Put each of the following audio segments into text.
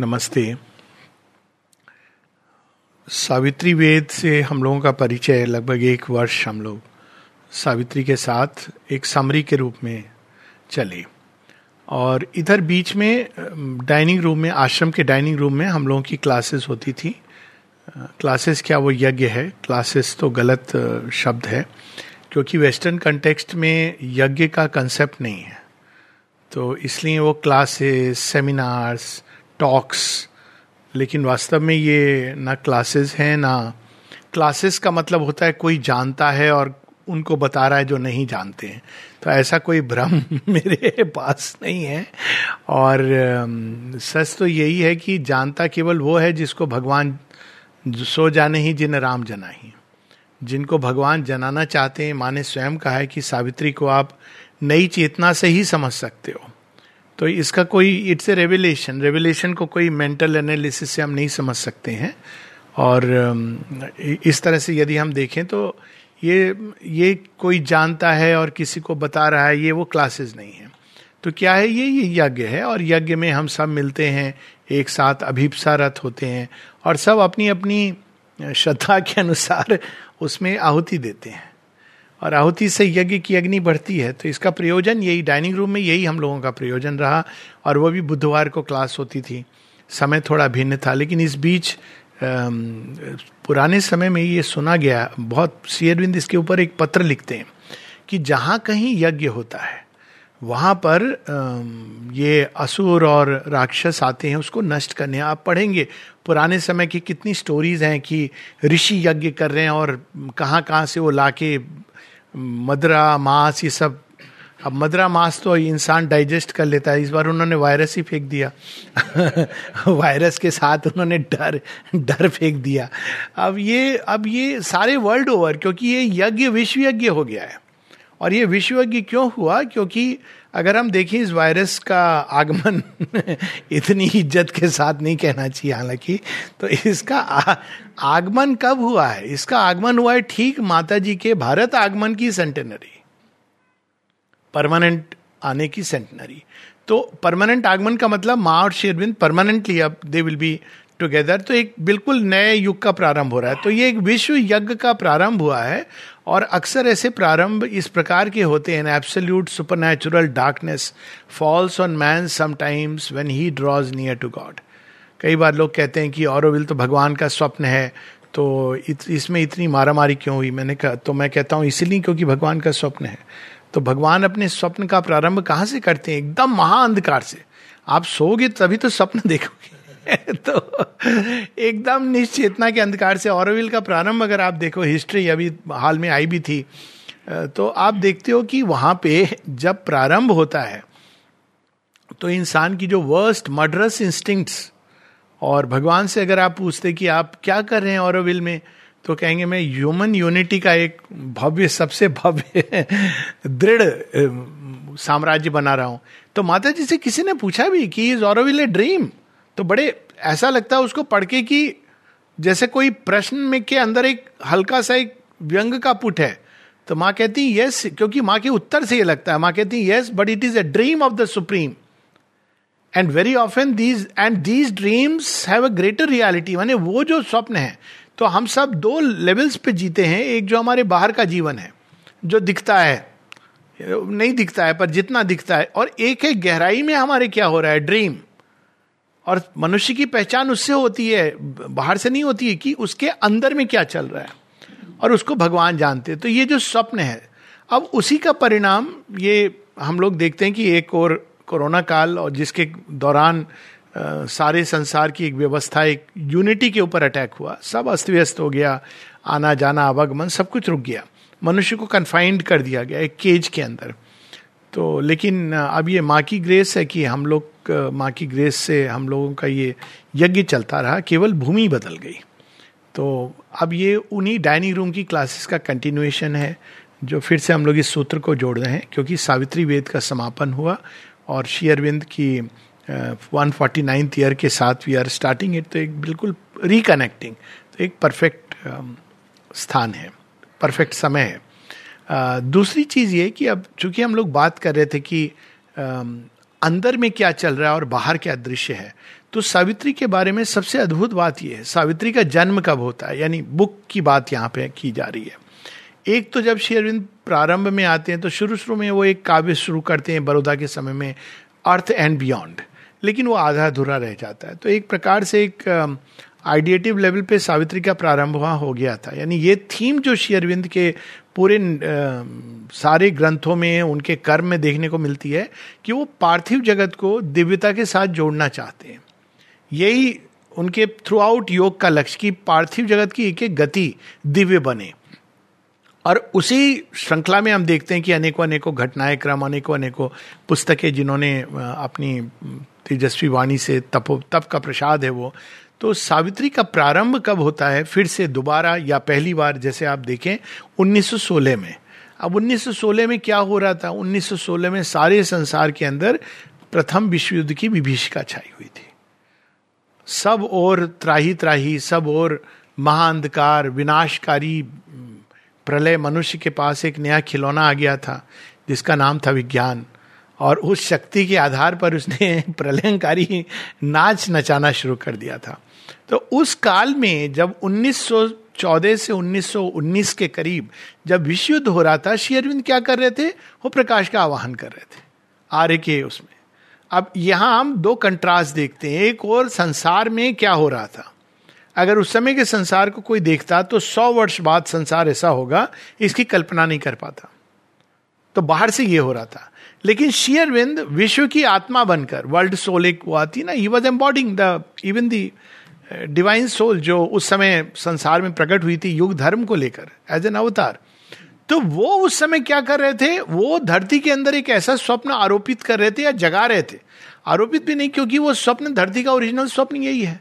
नमस्ते। सावित्री वेद से हम लोगों का परिचय लगभग एक वर्ष हम लोग सावित्री के साथ एक समरी के रूप में चले। और इधर बीच में, डाइनिंग रूम में, आश्रम के डाइनिंग रूम में हम लोगों की क्लासेस होती थी। क्लासेस क्या वो यज्ञ है? क्लासेस तो गलत शब्द है, क्योंकि वेस्टर्न कंटेक्स्ट में यज्ञ का कंसेप्ट नहीं है। तो इसलिए वो क्लासेस सेमिनार्स टॉक्स लेकिन वास्तव में ये ना क्लासेस हैं, ना क्लासेस का मतलब होता है कोई जानता है और उनको बता रहा है जो नहीं जानते हैं। तो ऐसा कोई भ्रम मेरे पास नहीं है। और सच तो यही है कि जानता केवल वो है जिसको भगवान सो जाने ही जिन राम जना ही। जिनको भगवान जनाना चाहते हैं, माने स्वयं कहा है कि सावित्री को आप नई चेतना से ही समझ सकते हो। तो इसका कोई इट्स ए रेवलेशन रेवलेशन को कोई मेंटल एनालिसिस से हम नहीं समझ सकते हैं। और इस तरह से यदि हम देखें तो ये ये कोई जानता है और किसी को बता रहा है, ये वो क्लासेस नहीं है। तो क्या है, ये ये यज्ञ है और यज्ञ में हम सब मिलते हैं, एक साथ अभिप्सारत होते हैं और सब अपनी अपनी श्रद्धा के अनुसार उसमें आहुति देते हैं। और आहुति से यज्ञ की अग्नि बढ़ती है तो इसका प्रयोजन यही डाइनिंग रूम में यही हम लोगों का प्रयोजन रहा और वो भी बुधवार को क्लास होती थी। समय थोड़ा भिन्न था, लेकिन इस बीच पुराने समय में ये सुना गया, बहुत शेयरविंद इसके ऊपर एक पत्र लिखते हैं कि जहाँ कहीं यज्ञ होता है, वहाँ पर ये असुर और राक्षस आते हैं, उसको नष्ट करने। आप पढ़ेंगे पुराने समय की कितनी स्टोरीज हैं कि ऋषि यज्ञ कर रहे हैं और कहाँ कहाँ से वो लाके मदरा, मांस, ये सब। अब मदरा, मांस तो इंसान डाइजेस्ट कर लेता है। इस बार उन्होंने वायरस ही फेंक दिया। वायरस के साथ उन्होंने डर डर फेंक दिया। अब ये अब ये सारे वर्ल्ड ओवर क्योंकि ये यज्ञ विश्व यज्ञ हो गया है। और ये विश्व यज्ञ क्यों हुआ? क्योंकि अगर हम देखें इस वायरस का आगमन, इतनी इज़्ज़त के साथ नहीं कहना चाहिए, हालाँकि। तो इसका आगमन कब हुआ है? इसका आगमन हुआ है ठीक माता जी के भारत आगमन की सेंटेनरी परमानेंट आने की सेंटेनरी तो परमानेंट आगमन का मतलब माँ और शेरविंद परमानेंटली अब दे विल बी टुगेदर तो एक बिल्कुल नए युग का प्रारंभ हो रहा है। तो ये एक विश्व यज्ञ का प्रारंभ हुआ है और अक्सर ऐसे प्रारंभ इस प्रकार के होते हैं। Absolute super darkness falls on man sometimes when he draws near to God कई बार लोग कहते हैं कि औरविल तो भगवान का स्वप्न है तो इत, इसमें इतनी मारामारी क्यों हुई? मैंने कहा तो मैं कहता हूँ इसीलिए क्योंकि भगवान का स्वप्न है। तो भगवान अपने स्वप्न का प्रारंभ कहाँ से करते हैं? एकदम महाअंधकार से। आप सोगे तभी तो स्वप्न देखोगे। तो एकदम निश्चेतना के अंधकार से औरविल का प्रारंभ अगर आप देखो हिस्ट्री अभी हाल में आई भी थी तो आप देखते हो कि वहाँ पे जब प्रारंभ होता है तो इंसान की जो वर्स्ट मर्डरस इंस्टिंक्ट्स और भगवान से अगर आप पूछते कि आप क्या कर रहे हैं औरविल में तो कहेंगे, मैं ह्यूमन यूनिटी का एक भव्य, सबसे भव्य, दृढ़ साम्राज्य बना रहा हूँ। तो माता जी से किसी ने पूछा भी कि इज़ औरविल ए ड्रीम तो बड़े, ऐसा लगता है उसको पढ़ के कि जैसे कोई प्रश्न में के अंदर एक हल्का सा एक व्यंग का पुट है। तो माँ कहती है यस क्योंकि माँ के उत्तर से ये लगता है। माँ कहती yes but it is a dream of the supreme and very often these and these dreams have a greater reality माने वो जो स्वप्न है तो हम सब दो लेवल्स पे जीते हैं। एक जो हमारे बाहर का जीवन है, जो दिखता है, नहीं दिखता है, पर जितना दिखता है, और एक है गहराई में हमारे क्या हो रहा है ड्रीम और मनुष्य की पहचान उससे होती है, बाहर से नहीं होती है, कि उसके अंदर में क्या चल रहा है, और उसको भगवान जानते हैं। तो ये जो स्वप्न है, अब उसी का परिणाम ये हम लोग देखते हैं कि एक और कोरोना काल और जिसके दौरान आ, सारे संसार की एक व्यवस्था एक यूनिटी के ऊपर अटैक हुआ सब अस्त व्यस्त हो गया आना जाना आवागमन सब कुछ रुक गया। मनुष्य को कन्फाइंड कर दिया गया एक केज के अंदर। तो लेकिन अब ये माँ की ग्रेस है कि हम लोग माँ की ग्रेस से हम लोगों का ये यज्ञ चलता रहा केवल भूमि बदल गई। तो अब ये उन्हीं डाइनिंग रूम की क्लासेस का कंटिन्यूएशन है जो फिर से हम लोग इस सूत्र को जोड़ रहे हैं क्योंकि सावित्री वेद का समापन हुआ और शेयरविंद की वन फोर्टी नाइन्थ ईयर के साथ वी आर स्टार्टिंग इट तो एक बिल्कुल रिकनेक्टिंग तो एक परफेक्ट स्थान है परफेक्ट समय है। दूसरी चीज़ ये कि अब चूँकि हम लोग बात कर रहे थे कि अंदर में क्या चल रहा है और बाहर क्या दृश्य है तो सावित्री के बारे में सबसे अद्भुत बात यह है, सावित्री का जन्म कब होता है, यानी बुक की बात यहाँ पे की जा रही है। एक तो जब श्री अरविंद प्रारंभ में आते हैं तो शुरू शुरू में वो एक काव्य शुरू करते हैं बड़ौदा के समय में, अर्थ एंड बियॉन्ड। लेकिन वो आधा अधूरा रह जाता है। तो एक प्रकार से एक आइडिएटिव लेवल पे सावित्री का प्रारंभ वहाँ हो गया था। यानी ये थीम जो श्री अरविंद के पूरे सारे ग्रंथों में, उनके कर्म में देखने को मिलती है कि वो पार्थिव जगत को दिव्यता के साथ जोड़ना चाहते हैं। यही उनके थ्रू आउट योग का लक्ष्य कि पार्थिव जगत की एक एक गति दिव्य बने। और उसी श्रृंखला में हम देखते हैं कि अनेकों अनेकों घटनाएँ क्रम अनेकों अनेकों पुस्तकें जिन्होंने अपनी तेजस्वी वाणी से तपो, तप का प्रसाद है वो। तो सावित्री का प्रारंभ कब होता है? फिर से दोबारा या पहली बार? जैसे आप देखें 1916 में। अब 1916 में क्या हो रहा था? 1916 में सारे संसार के अंदर प्रथम विश्व युद्ध की विभीषिका छाई हुई थी। सब और त्राही त्राही सब और महाअंधकार, विनाशकारी प्रलय मनुष्य के पास एक नया खिलौना आ गया था, जिसका नाम था विज्ञान। और उस शक्ति के आधार पर उसने प्रलयकारी नाच नचाना शुरू कर दिया था। तो उस काल में जब 1914 से 1919 के करीब जब विश्व युद्ध हो रहा था, श्री अरविंद क्या कर रहे थे? वो प्रकाश का आवाहन कर रहे थे। आर्य के उसमें। अब यहाँ हम दो कंट्रास्ट देखते हैं। एक और संसार में क्या हो रहा था? अगर उस समय के संसार को कोई देखता तो सौ वर्ष बाद संसार ऐसा होगा, इसकी कल्पना नहीं कर पाता। तो बाहर से ये हो रहा था। लेकिन शेयरविंद विश्व की आत्मा बनकर वर्ल्ड सोल एक वो आती ना he was embodying the even the divine soul जो उस समय संसार में प्रकट हुई थी, युग धर्म को लेकर एज एन अवतार तो वो उस समय क्या कर रहे थे? वो धरती के अंदर एक ऐसा स्वप्न आरोपित कर रहे थे या जगा रहे थे। आरोपित भी नहीं, क्योंकि वो स्वप्न, धरती का ओरिजिनल स्वप्न यही है।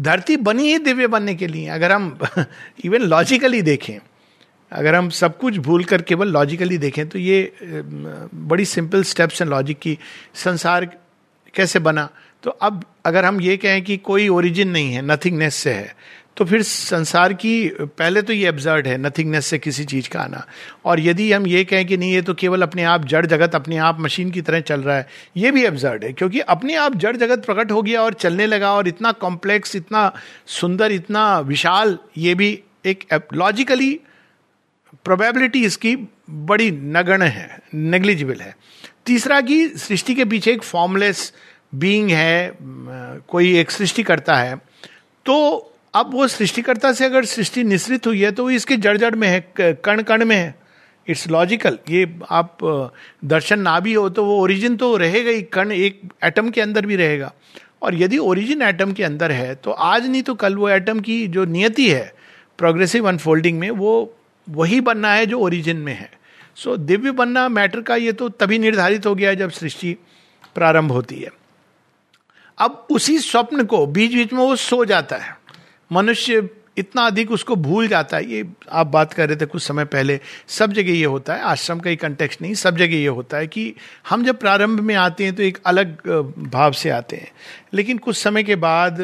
धरती बनी ही दिव्य बनने के लिए। अगर हम इवन लॉजिकली देखें, अगर हम सब कुछ भूल कर केवल लॉजिकली देखें तो ये बड़ी सिंपल स्टेप्स हैं लॉजिक की। संसार कैसे बना? तो अब अगर हम ये कहें कि कोई ओरिजिन नहीं है नथिंगनेस से है तो फिर संसार की, पहले तो ये एब्जर्ड है नथिंगनेस से किसी चीज़ का आना। और यदि हम ये कहें कि नहीं, ये तो केवल अपने आप जड़ जगत, अपने आप मशीन की तरह चल रहा है, ये भी एब्जर्ड है, क्योंकि अपने आप जड़ जगत प्रकट हो गया और चलने लगा और इतना कॉम्प्लेक्स इतना सुंदर, इतना विशाल, ये भी एक लॉजिकली प्रोबेबिलिटी इसकी बड़ी नगण्य है नेग्लिजिबल है। तीसरा कि सृष्टि के पीछे एक फॉर्मलेस बीइंग है कोई एक सृष्टि करता है तो अब वो सृष्टिकर्ता से अगर सृष्टि निश्रित हुई है तो वो इसके जड़ जड़ में है कण कण में है। इट्स लॉजिकल ये आप दर्शन ना भी हो तो वो ओरिजिन तो रहेगा ही कण एक एटम के अंदर भी रहेगा। और यदि ओरिजिन एटम के अंदर है तो आज नहीं तो कल वो एटम की जो नियति है प्रोग्रेसिव अनफोल्डिंग में वो वही बनना है जो ओरिजिन में है। सो so, दिव्य बनना मैटर का ये तो तभी निर्धारित हो गया है जब सृष्टि प्रारंभ होती है। अब उसी स्वप्न को बीच बीच में वो सो जाता है। मनुष्य इतना अधिक उसको भूल जाता है। ये आप बात कर रहे थे कुछ समय पहले। सब जगह ये होता है। आश्रम का ही कंटेक्स्ट नहीं। सब जगह ये होता है कि हम जब प्रारंभ में आते हैं तो एक अलग भाव से आते हैं। लेकिन कुछ समय के बाद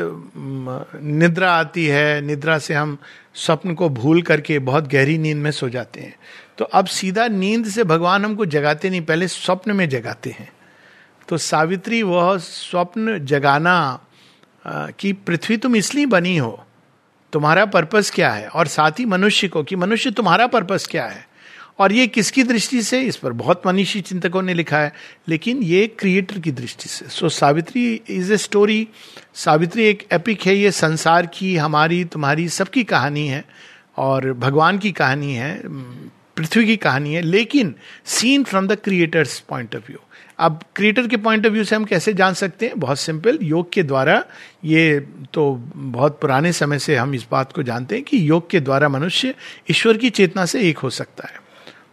निद्रा आती है। निद्रा से हम स्वप्न को भूल करके बहुत गहरी नींद में सो जाते हैं। तो अब सीधा नींद से भगवान हमको जगाते नहीं। पहले स्वप्न में जगाते हैं। तो सावित्री, वह स्वप्न जगाना कि पृथ्वी तुम इसलिए बनी हो तुम्हारा पर्पस क्या है? और साथ ही मनुष्य को कि मनुष्य तुम्हारा पर्पस क्या है? और ये किसकी दृष्टि से? इस पर बहुत मनीषी चिंतकों ने लिखा है। लेकिन ये क्रिएटर की दृष्टि से। So so, Savitri is a story Savitri एक एपिक है। ये संसार की हमारी तुम्हारी सबकी कहानी है। और भगवान की कहानी है। पृथ्वी की कहानी है, लेकिन seen from the creator's point of view अब क्रिएटर के पॉइंट ऑफ़ व्यू से हम कैसे जान सकते हैं? बहुत सिंपल योग के द्वारा ये तो बहुत पुराने समय से हम इस बात को जानते हैं कि योग के द्वारा मनुष्य ईश्वर की चेतना से एक हो सकता है।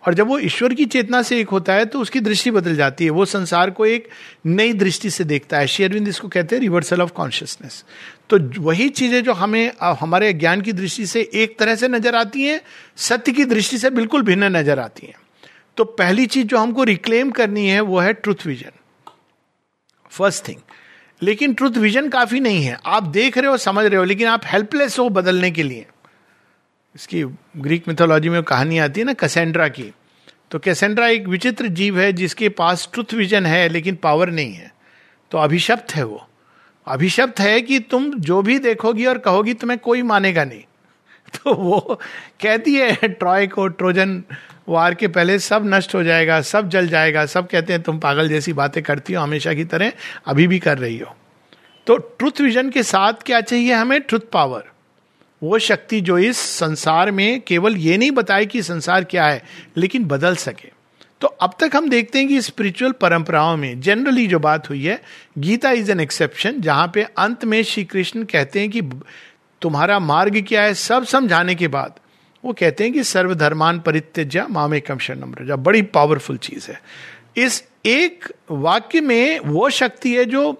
और जब वो ईश्वर की चेतना से एक होता है तो उसकी दृष्टि बदल जाती है। वो संसार को एक नई दृष्टि से देखता है। शेयरविंद इसको कहते हैं रिवर्सल ऑफ़ कॉन्शियसनेस तो वही चीज़ें जो हमें हमारे ज्ञान की दृष्टि से एक तरह से नज़र आती हैं, सत्य की दृष्टि से बिल्कुल भिन्न नज़र आती हैं। तो पहली चीज़ जो हमको रिक्लेम करनी है, वो है ट्रुथ विजन फ़र्स्ट थिंग लेकिन ट्रुथ विजन काफ़ी नहीं है। आप देख रहे हो, समझ रहे हो, लेकिन आप हेल्पलेस हो बदलने के लिए। इसकी ग्रीक मिथोलॉजी में कहानी आती है ना कसेंड्रा की। तो कैसेंड्रा एक विचित्र जीव है, जिसके पास ट्रुथ विजन है, लेकिन पावर नहीं है। तो अभिशप्त है वो। अभिशप्त है कि तुम जो भी देखोगी और कहोगी तुम्हें कोई मानेगा नहीं। तो वो कहती है, ट्रॉय को ट्रोजन वार के पहले सब नष्ट हो जाएगा, सब जल जाएगा, सब कहते हैं, तुम पागल जैसी बातें करती हो, हमेशा की तरह अभी भी कर रही हो। तो ट्रुथ विजन के साथ क्या चाहिए हमें? Truth power. वो शक्ति जो इस संसार में केवल ये नहीं बताए कि संसार क्या है, लेकिन बदल सके। तो अब तक हम देखते हैं कि स्पिरिचुअल परंपराओं में जनरली जो बात हुई है, गीता इज़ एन एक्सेप्शन जहाँ पे अंत में श्री कृष्ण कहते हैं कि तुम्हारा मार्ग क्या है, सब समझाने के बाद, वो कहते हैं कि सर्वधर्मान परित्यज्या मामे कम शरणम रजा बड़ी पावरफुल चीज़ है। इस एक वाक्य में वो शक्ति है जो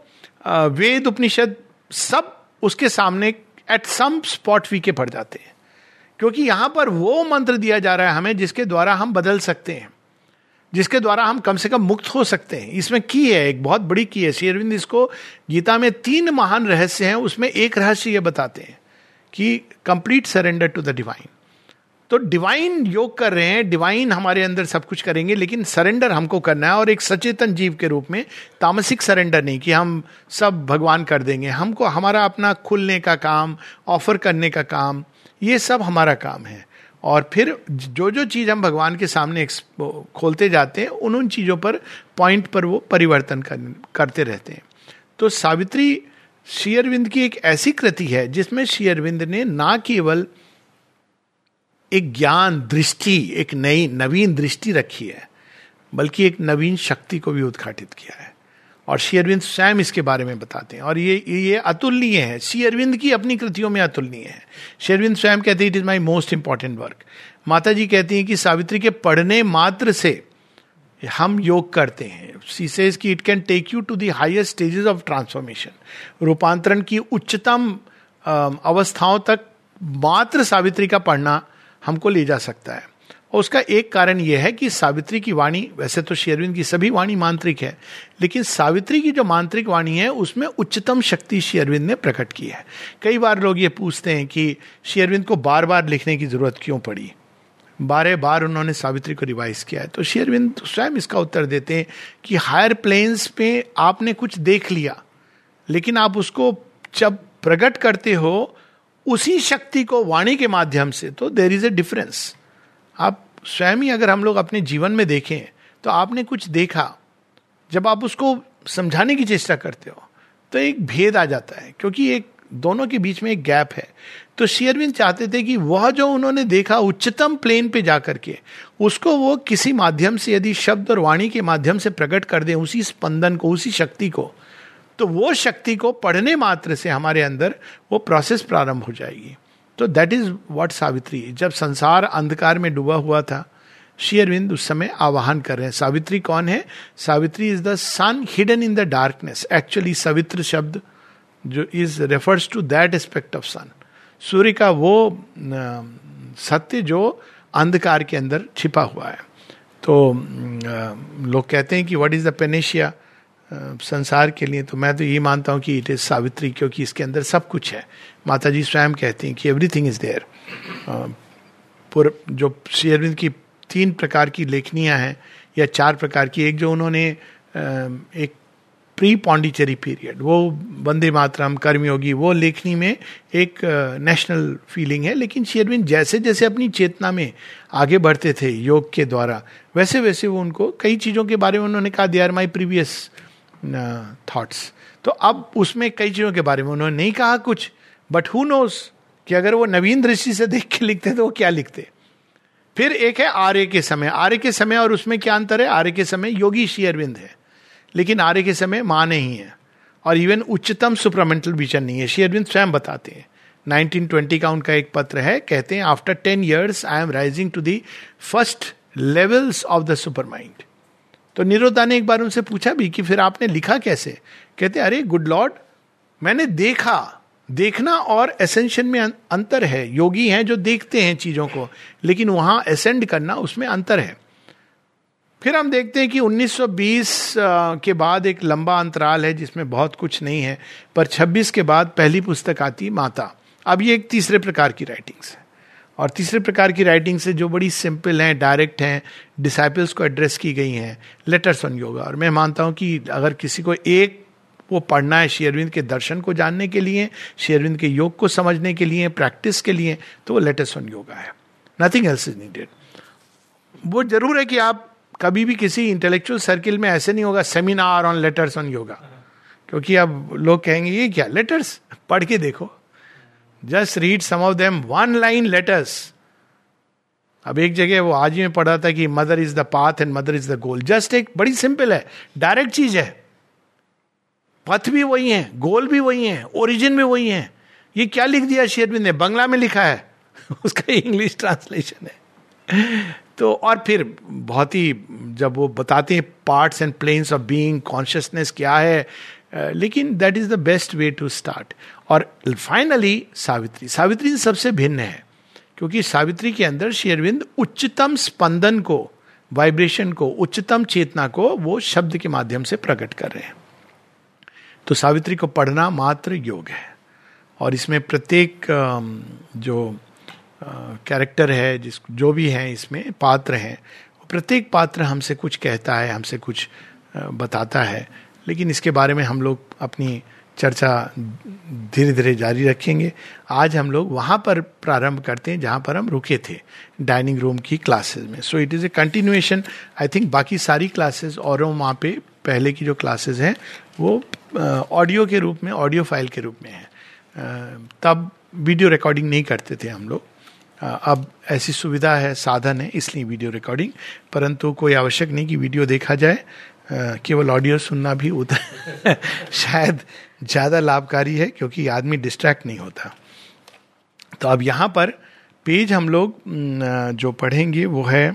वेद, उपनिषद सब उसके सामने एट सम स्पॉट वीके पड़ जाते हैं। क्योंकि यहाँ पर वो मंत्र दिया जा रहा है हमें, जिसके द्वारा हम बदल सकते हैं। जिसके द्वारा हम कम से कम मुक्त हो सकते हैं। इसमें की है, एक बहुत बड़ी की है। श्री अरविंद इसको गीता में तीन महान रहस्य हैं, उसमें एक रहस्य ये बताते हैं कि complete surrender to the divine तो डिवाइन योग कर रहे हैं डिवाइन हमारे अंदर सब कुछ करेंगे, लेकिन सरेंडर हमको करना है, और एक सचेतन जीव के रूप में तामसिक सरेंडर नहीं, कि हम सब भगवान कर देंगे। हमको, हमारा अपना खुलने का काम ऑफ़र करने का काम, ये सब हमारा काम है। और फिर जो जो चीज़ हम भगवान के सामने खोलते जाते हैं उन उन चीज़ों पर पॉइंट पर वो परिवर्तन कर, करते रहते हैं। तो सावित्री शेयरविंद की एक ऐसी कृति है जिसमें शेयरविंद ने ना केवल एक ज्ञान दृष्टि एक नई नवीन दृष्टि रखी है बल्कि एक नवीन शक्ति को भी उद्घाटित किया है। और श्री शेयरविंद स्वयं इसके बारे में बताते हैं। और ये ये अतुलनीय है। श्री अरविंद की अपनी कृतियों में अतुलनीय है। शेयरविंद स्वयं कहते हैं it is my most important work Mata ji कहती हैं कि सावित्री के पढ़ने मात्र से हम योग करते हैं। सी सेज की it can take you to the highest stages of transformation रूपांतरण की उच्चतम अवस्थाओं तक मात्र सावित्री का पढ़ना हमको ले जा सकता है। और उसका एक कारण यह है कि सावित्री की वाणी, वैसे तो शेरविंद की सभी वाणी मांत्रिक है, लेकिन सावित्री की जो मांत्रिक वाणी है, उसमें उच्चतम शक्ति शेरविंद ने प्रकट की है। कई बार लोग ये पूछते हैं कि शेरविंद को बार बार लिखने की ज़रूरत क्यों पड़ी? बारह बार उन्होंने सावित्री को रिवाइज किया है। तो शेरविंद स्वयं इसका उत्तर देते हैं कि हायर प्लेन्स पे आपने कुछ देख लिया, लेकिन आप उसको जब प्रकट करते हो, उसी शक्ति को वाणी के माध्यम से तो देर इज़ ए डिफरेंस आप स्वयं ही अगर हम लोग अपने जीवन में देखें तो आपने कुछ देखा, जब आप उसको समझाने की चेष्टा करते हो तो एक भेद आ जाता है, क्योंकि एक, दोनों के बीच में एक गैप है। तो शेयरविंद चाहते थे कि वह जो उन्होंने देखा उच्चतम प्लेन पे जाकर के, उसको वो किसी माध्यम से यदि शब्द और वाणी के माध्यम से प्रकट कर दें, उसी स्पंदन को, उसी शक्ति को तो वो शक्ति को पढ़ने मात्र से हमारे अंदर वो प्रोसेस प्रारंभ हो जाएगी। तो दैट इज़ वॉट सावित्री जब संसार अंधकार में डूबा हुआ था शेयरविंद उस समय आवाहन कर रहे हैं, सावित्री कौन है? Savitri is the sun hidden in the darkness actually Savitr शब्द जो is refers to that aspect of sun सूर्य का वो सत्य जो अंधकार के अंदर छिपा हुआ है। तो लोग कहते हैं कि व्हाट इज़ द पेनेशिया संसार के लिए तो मैं तो ये मानता हूँ कि इट इज़ सावित्री, क्योंकि इसके अंदर सब कुछ है। माता जी स्वयं कहती हैं कि एवरीथिंग इज़ देयर पूर, जो श्री अरविंद की तीन प्रकार की लेखनियाँ हैं, या चार प्रकार की, एक जो उन्होंने एक प्री पौंडीचेरी पीरियड वो वंदे मातरम, कर्मयोगी, वो लेखनी में एक नेशनल फीलिंग है, लेकिन शेरविन जैसे जैसे अपनी चेतना में आगे बढ़ते थे योग के द्वारा, वैसे वैसे वो उनको कई चीज़ों के बारे में उन्होंने कहा they are my previous thoughts तो अब उसमें कई चीज़ों के बारे में उन्होंने नहीं कहा कुछ बट हु नोस कि अगर वो नवीन दृष्टि से देख के लिखते तो वो क्या लिखते? फिर एक है आर्य के समय। आर्य के समय और उसमें क्या अंतर है? आर्य के समय योगी श्री अरविंद है, लेकिन आर्य के समय माँ नहीं है और इवन उच्चतम सुपरमेंटल विजन नहीं है। श्री अरविंद स्वयं बताते हैं। 1920 का उनका एक पत्र है, कहते हैं after ten years I am rising to the first levels of the supermind तो निरोधा ने एक बार उनसे पूछा भी कि फिर आपने लिखा कैसे? कहते अरे गुड लॉर्ड मैंने देखा देखना और एसेंशन में अं-, अंतर है। योगी हैं जो देखते हैं चीज़ों को लेकिन वहाँ एसेंड करना उसमें अंतर है। फिर हम देखते हैं कि 1920 के बाद एक लंबा अंतराल है जिसमें बहुत कुछ नहीं है पर 26 के बाद पहली पुस्तक आती माता। अब ये एक तीसरे प्रकार की राइटिंग्स है। और तीसरे प्रकार की राइटिंग से जो बड़ी सिंपल हैं डायरेक्ट हैं डिसाइपल्स को एड्रेस की गई हैं लेटर्स ऑन योगा और मैं मानता हूँ कि अगर किसी को एक वो पढ़ना है शेयरविंद के दर्शन को जानने के लिए शेयरविंद के योग को समझने के लिए प्रैक्टिस के लिए तो वो लेटेस्ट ऑन योगा है। नथिंग एल्स इज़ नीडेड वो ज़रूर है कि आप कभी भी किसी इंटेलेक्चुअल सर्किल में ऐसे नहीं होगा seminar on letters on yoga क्योंकि अब लोग कहेंगे, ये क्या लेटर्स पढ़ के देखो। Just read some of them one line letters अब एक जगह वो आज ही में पढ़ा था कि Mother is the path and Mother is the goal just एक बड़ी सिंपल है. डायरेक्ट चीज़ है. पथ भी वही है. गोल भी वही है. ओरिजिन भी वही है. ये क्या लिख दिया शेरविंद ने बंगला में लिखा है. उसका इंग्लिश ट्रांसलेशन है. तो और फिर बहुत ही जब वो बताते हैं parts and planes of being consciousness क्या है लेकिन that is the best way to start और फाइनली सावित्री। सावित्री सबसे भिन्न है, क्योंकि सावित्री के अंदर शेरविंद उच्चतम स्पंदन को वाइब्रेशन को, उच्चतम चेतना को वो शब्द के माध्यम से प्रकट कर रहे हैं। तो सावित्री को पढ़ना मात्र योग है। और इसमें प्रत्येक जो कैरेक्टर है, जिस, जो भी है इसमें पात्र हैं प्रत्येक पात्र हमसे कुछ कहता है, हमसे कुछ बताता है। लेकिन इसके बारे में हम लोग अपनी चर्चा धीरे धीरे जारी रखेंगे। आज हम लोग वहाँ पर प्रारंभ करते हैं, जहाँ पर हम रुके थे, डाइनिंग रूम की क्लासेस में। So it is a continuation I think बाकी सारी क्लासेस और वहाँ पे, पहले की जो क्लासेस हैं, वो ऑडियो के रूप में, ऑडियो फ़ाइल के रूप में है। तब वीडियो रिकॉर्डिंग नहीं करते थे हम लोग। अब ऐसी सुविधा है, साधन है, इसलिए वीडियो रिकॉर्डिंग परंतु कोई आवश्यक नहीं कि वीडियो देखा जाए। केवल ऑडियो सुनना भी उतना शायद ज़्यादा लाभकारी है क्योंकि आदमी डिस्ट्रैक्ट नहीं होता। तो अब यहाँ पर पेज हम लोग जो पढ़ेंगे वो है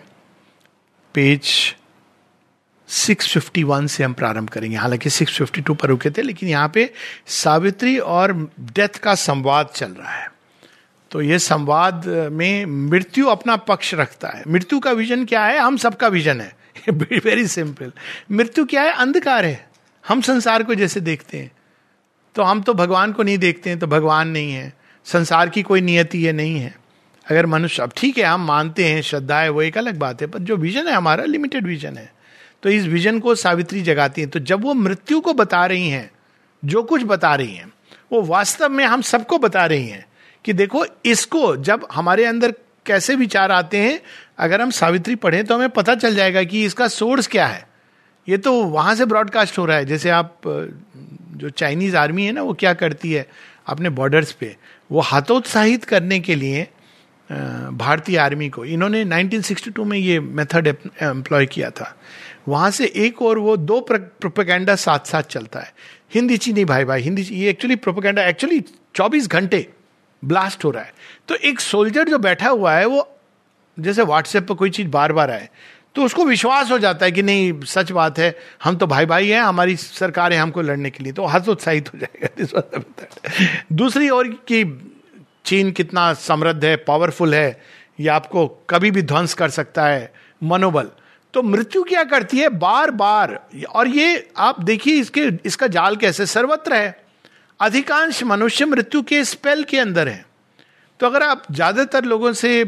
पेज 651 से हम प्रारंभ करेंगे। हालाँकि 652 पर रुके थे, लेकिन यहाँ पे सावित्री और डेथ का संवाद चल रहा है। तो ये संवाद में मृत्यु अपना पक्ष रखता है। मृत्यु का विजन क्या है? हम सबका विजन है। वेरी सिंपल मृत्यु क्या है? अंधकार है। हम संसार को जैसे देखते हैं। तो हम तो भगवान को नहीं देखते हैं तो भगवान नहीं है। संसार की कोई नियति है नहीं है। अगर मनुष्य, अब ठीक है, हम मानते हैं, श्रद्धा है, वो एक अलग बात है, पर जो विजन है हमारा लिमिटेड विजन है। तो इस विजन को सावित्री जगाती है। तो जब वो मृत्यु को बता रही हैं, जो कुछ बता रही हैं, वो वास्तव में हम सबको बता रही हैं कि देखो, इसको जब हमारे अंदर कैसे विचार आते हैं, अगर हम सावित्री पढ़ें तो हमें पता चल जाएगा कि इसका सोर्स क्या है। ये तो वहाँ से ब्रॉडकास्ट हो रहा है। जैसे आप जो चाइनीज़ आर्मी है ना, वो क्या करती है अपने बॉर्डर्स पे? वो हतोत्साहित करने के लिए भारतीय आर्मी को, इन्होंने 1962 में ये मेथड एम्प्लॉय किया था। वहाँ से एक और वो दो प्रोपेगेंडा साथ साथ चलता है। हिंदी चीनी भाई भाई, हिंदी ये एक्चुअली प्रोपेगेंडा एक्चुअली 24 घंटे ब्लास्ट हो रहा है। तो एक सोल्जर जो बैठा हुआ है, वो, जैसे व्हाट्सएप पर कोई चीज़ बार बार आए तो उसको विश्वास हो जाता है कि नहीं, सच बात है, हम तो भाई भाई हैं, हमारी सरकार है हमको लड़ने के लिए। तो हर्ष उत्साहित हो जाएगा दूसरी ओर कि चीन कितना समृद्ध है पावरफुल है, ये आपको कभी भी ध्वंस कर सकता है, मनोबल। तो मृत्यु क्या करती है? बार बार और ये आप देखिए इसके, इसका जाल कैसे, सर्वत्र है। अधिकांश मनुष्य मृत्यु के स्पेल के अंदर है। तो अगर आप ज़्यादातर लोगों से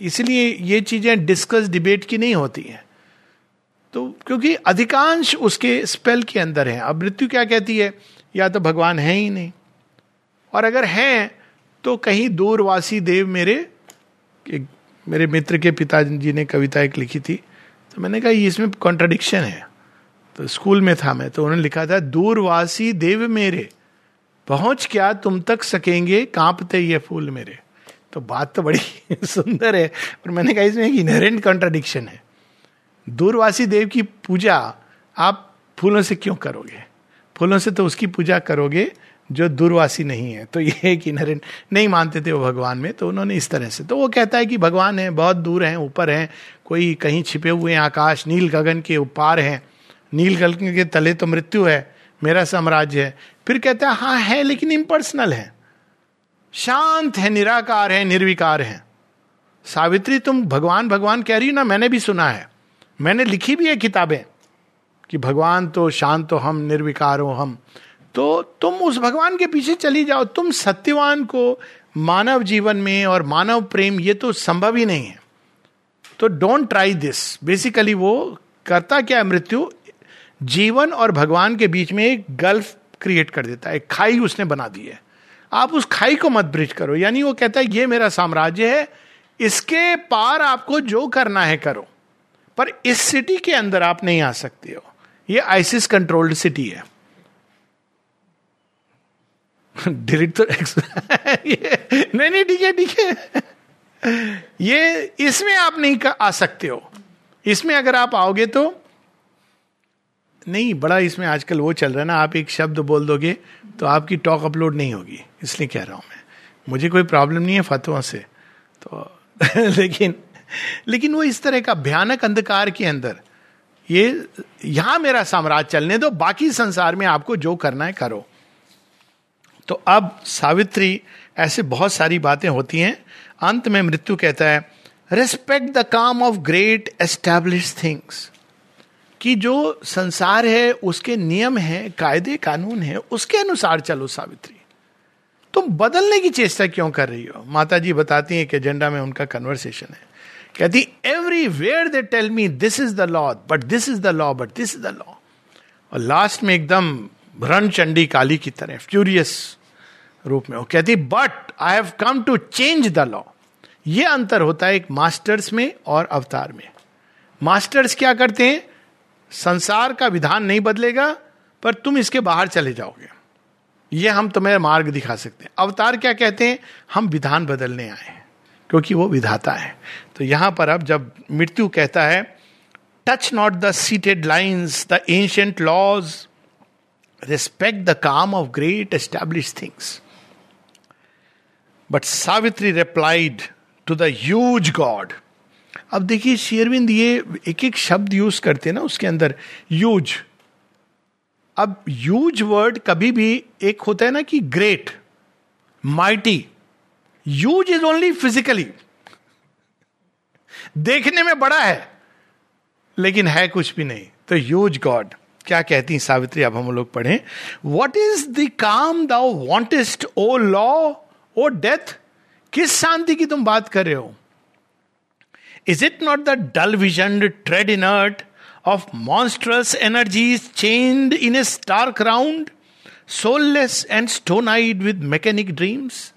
इसलिए ये चीज़ें डिस्कस डिबेट की नहीं होती हैं। तो क्योंकि अधिकांश उसके स्पेल के अंदर है। अब मृत्यु क्या कहती है? या तो भगवान है ही नहीं। और अगर हैं तो कहीं दूरवासी देव मेरे, एक मेरे मित्र के पिताजी ने कविता एक लिखी थी। तो मैंने कहा इसमें कॉन्ट्रडिक्शन है। तो स्कूल में था मैं तो उन्होंने लिखा था, दूरवासी देव मेरे, पहुँच क्या तुम तक सकेंगे, कांपते ये फूल मेरे? तो बात तो बड़ी सुंदर है, पर मैंने कहा इसमें एक इनहेरेंट कॉन्ट्राडिक्शन है। दूरवासी देव की पूजा आप फूलों से क्यों करोगे? फूलों से तो उसकी पूजा करोगे जो दूरवासी नहीं है। तो ये एक इनहेरेंट नहीं मानते थे वो भगवान में तो उन्होंने इस तरह से। तो वो कहता है कि भगवान है, बहुत दूर हैं, ऊपर हैं, कोई कहीं छिपे हुए हैं, आकाश नील गगन के उपार हैं। नील गगन के तले तो मृत्यु है, मेरा साम्राज्य है। फिर कहता है हाँ है, लेकिन इम्पर्सनल है। शांत है, निराकार है, निर्विकार है। सावित्री, तुम भगवान भगवान कह रही हो ना, मैंने भी सुना है। मैंने लिखी भी है किताबें कि भगवान तो शांत हो हम, निर्विकार हो हम। तो तुम उस भगवान के पीछे चली जाओ। तुम सत्यवान को मानव जीवन में और मानव प्रेम, ये तो संभव ही नहीं है। तो डोंट ट्राई दिस बेसिकली वो करता क्या है मृत्यु? जीवन और भगवान के बीच में एक गल्फ क्रिएट कर देता है। खाई उसने बना दी है। आप उस खाई को मत ब्रिज करो। यानी वो कहता है, ये मेरा साम्राज्य है, इसके पार आपको जो करना है करो। पर इस सिटी के अंदर आप नहीं आ सकते हो। ये आइसिस कंट्रोल्ड सिटी है। डिलीट तो नहीं नहीं, ठीक है ठीक है। ये इसमें आप नहीं आ सकते हो। इसमें अगर आप आओगे तो नहीं, बड़ा इसमें आजकल वो चल रहा है ना, आप एक शब्द बोल दोगे तो आपकी टॉक अपलोड नहीं होगी, इसलिए कह रहा हूँ मैं। मुझे कोई प्रॉब्लम नहीं है फतवा से। तो लेकिन लेकिन वो इस तरह का भयानक अंधकार के अंदर, ये, यहाँ मेरा साम्राज्य चलने दो, बाकी संसार में आपको जो करना है करो। तो अब सावित्री, ऐसे बहुत सारी बातें होती हैं। अंत में मृत्यु कहता है respect the calm of great establish things कि जो संसार है, उसके नियम है, कायदे, कानून है, उसके अनुसार चलो सावित्री। तुम बदलने की चेष्टा क्यों कर रही हो? माता जी बताती हैं कि एजेंडा में उनका कन्वर्सेशन है। कहती everywhere they tell me this is the law but this is the law but this is the law और लास्ट में एकदम रण चंडी काली की तरह फ्यूरियस रूप में। वो कहती but I have come to change the law ये अंतर होता है एक मास्टर्स में और अवतार में। मास्टर्स क्या करते हैं? संसार का विधान नहीं बदलेगा, पर तुम इसके बाहर चले जाओगे। ये हम तुम्हें मार्ग दिखा सकते हैं। अवतार क्या कहते हैं? हम विधान बदलने आए हैं, क्योंकि वो विधाता है। तो यहाँ पर अब जब मृत्यु कहता है touch not the seated lines the ancient laws respect the calm of great establish things but Savitri replied to the huge god अब देखिए शेरविंद ये एक एक शब्द यूज़ करते हैं ना उसके अंदर, यूज़। अब यूज़ वर्ड कभी भी एक होता है ना कि great mighty use is only physically. देखने में बड़ा है, लेकिन है कुछ भी नहीं। तो यूज़ गॉड, क्या कहती हैं सावित्री, अब हम लोग पढ़ें। वॉट इज़ द काम दाउ वॉन्टेस्ट ओ लॉ ओ डेथ किस शांति की तुम बात कर रहे हो? It not the dull vision trade in earth of monstrous energies chained in a stark round soulless and stone eyed with mechanic dreams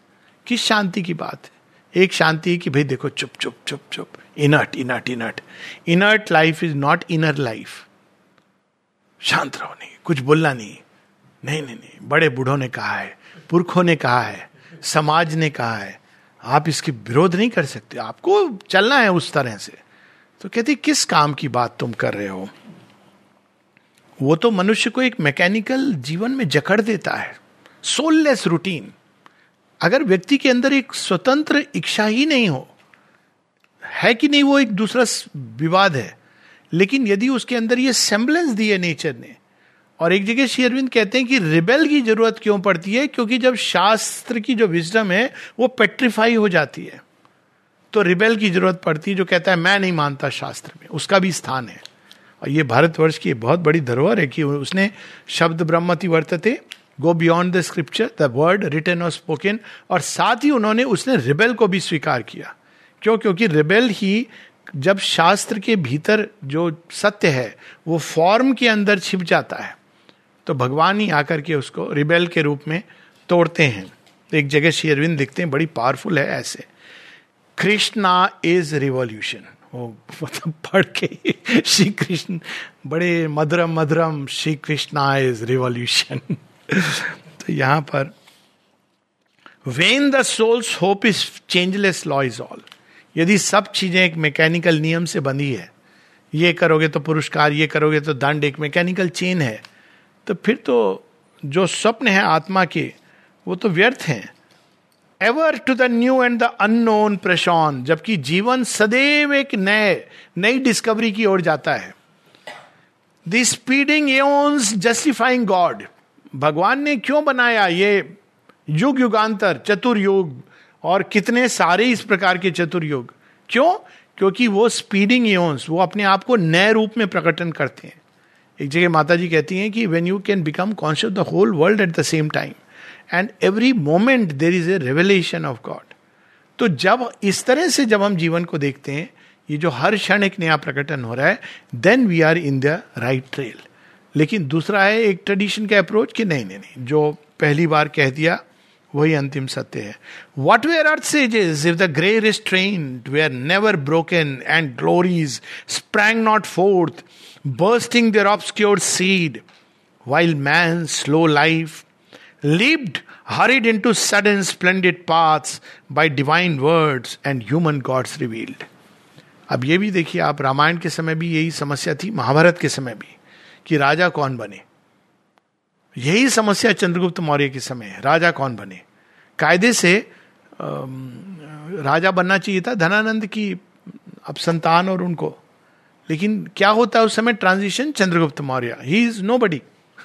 किस शांति की बात है? एक शांति कि भाई देखो, चुप चुप चुप चुप। Inert inert inert inert life is not inner life शांत रहो नहीं, कुछ बोलना नहीं। नहीं नहीं नहीं। बड़े बूढ़ों ने कहा है, पुरखों ने कहा है, समाज ने कहा है आप इसके विरोध नहीं कर सकते। आपको चलना है उस तरह से। तो कहती, किस काम की बात तुम कर रहे हो? वो तो मनुष्य को एक मैकेनिकल जीवन में जकड़ देता है। Soulless routine. अगर व्यक्ति के अंदर एक स्वतंत्र इच्छा ही नहीं हो, है कि नहीं वो एक दूसरा विवाद है। लेकिन यदि उसके अंदर ये सेम्बलेंस दी है नेचर ने और एक जगह श्री अरविंद कहते हैं कि रिबेल की ज़रूरत क्यों पड़ती है? क्योंकि जब शास्त्र की जो विजडम है, वो पेट्रीफाई हो जाती है। तो रिबेल की ज़रूरत पड़ती है, जो कहता है, मैं नहीं मानता शास्त्र में। उसका भी स्थान है। और ये भारतवर्ष की बहुत बड़ी धरोहर है कि उसने शब्द ब्रह्मति वर्तते go beyond the scripture the word written और स्पोकन और साथ ही उन्होंने उसने रिबेल को भी स्वीकार किया। क्यों? क्योंकि रिबेल ही जब शास्त्र के भीतर जो सत्य है, वो फॉर्म के अंदर छिप जाता है। तो भगवान ही आकर के उसको रिबेल के रूप में तोड़ते हैं। एक जगह श्री अरविंद लिखते हैं, बड़ी पावरफुल है ऐसे। कृष्णा इज़ रिवॉल्यूशन वो मतलब पढ़ के श्री कृष्ण, बड़े मधुरम मधुरम, श्री कृष्णा इज़ रिवॉल्यूशन तो यहाँ पर when the souls hope is changeless law is all यदि सब चीज़ें एक मैकेनिकल नियम से बंधी है, ये करोगे तो पुरस्कार, ये करोगे तो दंड, एक मैकेनिकल चेन है। तो फिर तो जो स्वप्न है आत्मा के, वो तो व्यर्थ हैं। Ever to the new and the unknown प्रशॉन जबकि जीवन सदैव एक नए, नई डिस्कवरी की ओर जाता है। The speeding aeons justifying God भगवान ने क्यों बनाया ये युग युगांतर, चतुर्युग, और कितने सारे इस प्रकार के चतुर्युग? क्यों? क्योंकि वो स्पीडिंग योन्स वो अपने आप को नए रूप में प्रकटन करते हैं। एक जगह माता जी कहती हैं कि when you can become conscious the whole world at the same time and every moment there is a revelation of God तो जब इस तरह से जब हम जीवन को देखते हैं, ये जो हर क्षण एक नया प्रकटन हो रहा है then we are in the right trail लेकिन दूसरा है, एक ट्रेडिशन का अप्रोच कि नहीं नहीं नहीं, जो पहली बार कह दिया, वही अंतिम सत्य है। What were earth sages if the grey restraint were never broken and glories sprang not forth bursting their obscure seed while man slow life lived hurried into sudden splendid paths by divine words and human gods revealed. अब ये भी देखिए, आप रामायण के समय भी यही समस्या थी, महाभारत के समय भी, कि राजा कौन बने? यही समस्या चंद्रगुप्त मौर्य के समय राजा कौन बने? कायदे से राजा बनना चाहिए था धनानंद की अब संतान और उनको। लेकिन क्या होता है उस समय transition Chandragupta Maurya. He is nobody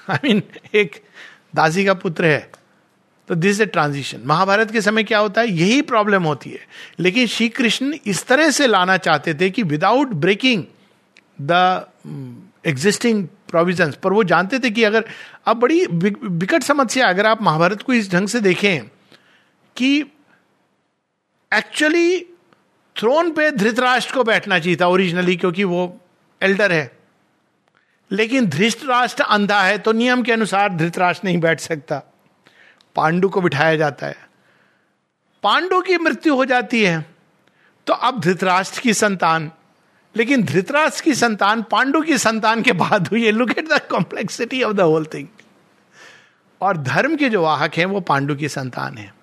I mean एक दासी का पुत्र है। तो दिस ए ट्रांजिशन महाभारत के समय क्या होता है? यही प्रॉब्लम होती है। लेकिन श्री कृष्ण इस तरह से लाना चाहते थे कि without breaking the existing provisions पर वो जानते थे कि अगर, अब बड़ी विकट समस्या अगर आप महाभारत को इस ढंग से देखें कि एक्चुअली थ्रोन पे धृतराष्ट्र को बैठना चाहिए था ओरिजिनली क्योंकि वो एल्डर है। लेकिन धृष्टराष्ट्र अंधा है तो नियम के अनुसार धृतराष्ट्र नहीं बैठ सकता। पांडु को बिठाया जाता है। पांडु की मृत्यु हो जाती है तो अब धृतराष्ट्र की संतान। लेकिन धृतराष्ट्र की संतान, पांडु की संतान के बाद हुई है। Look at the complexity of the whole thing और धर्म के जो वाहक हैं, वो पांडु की संतान है।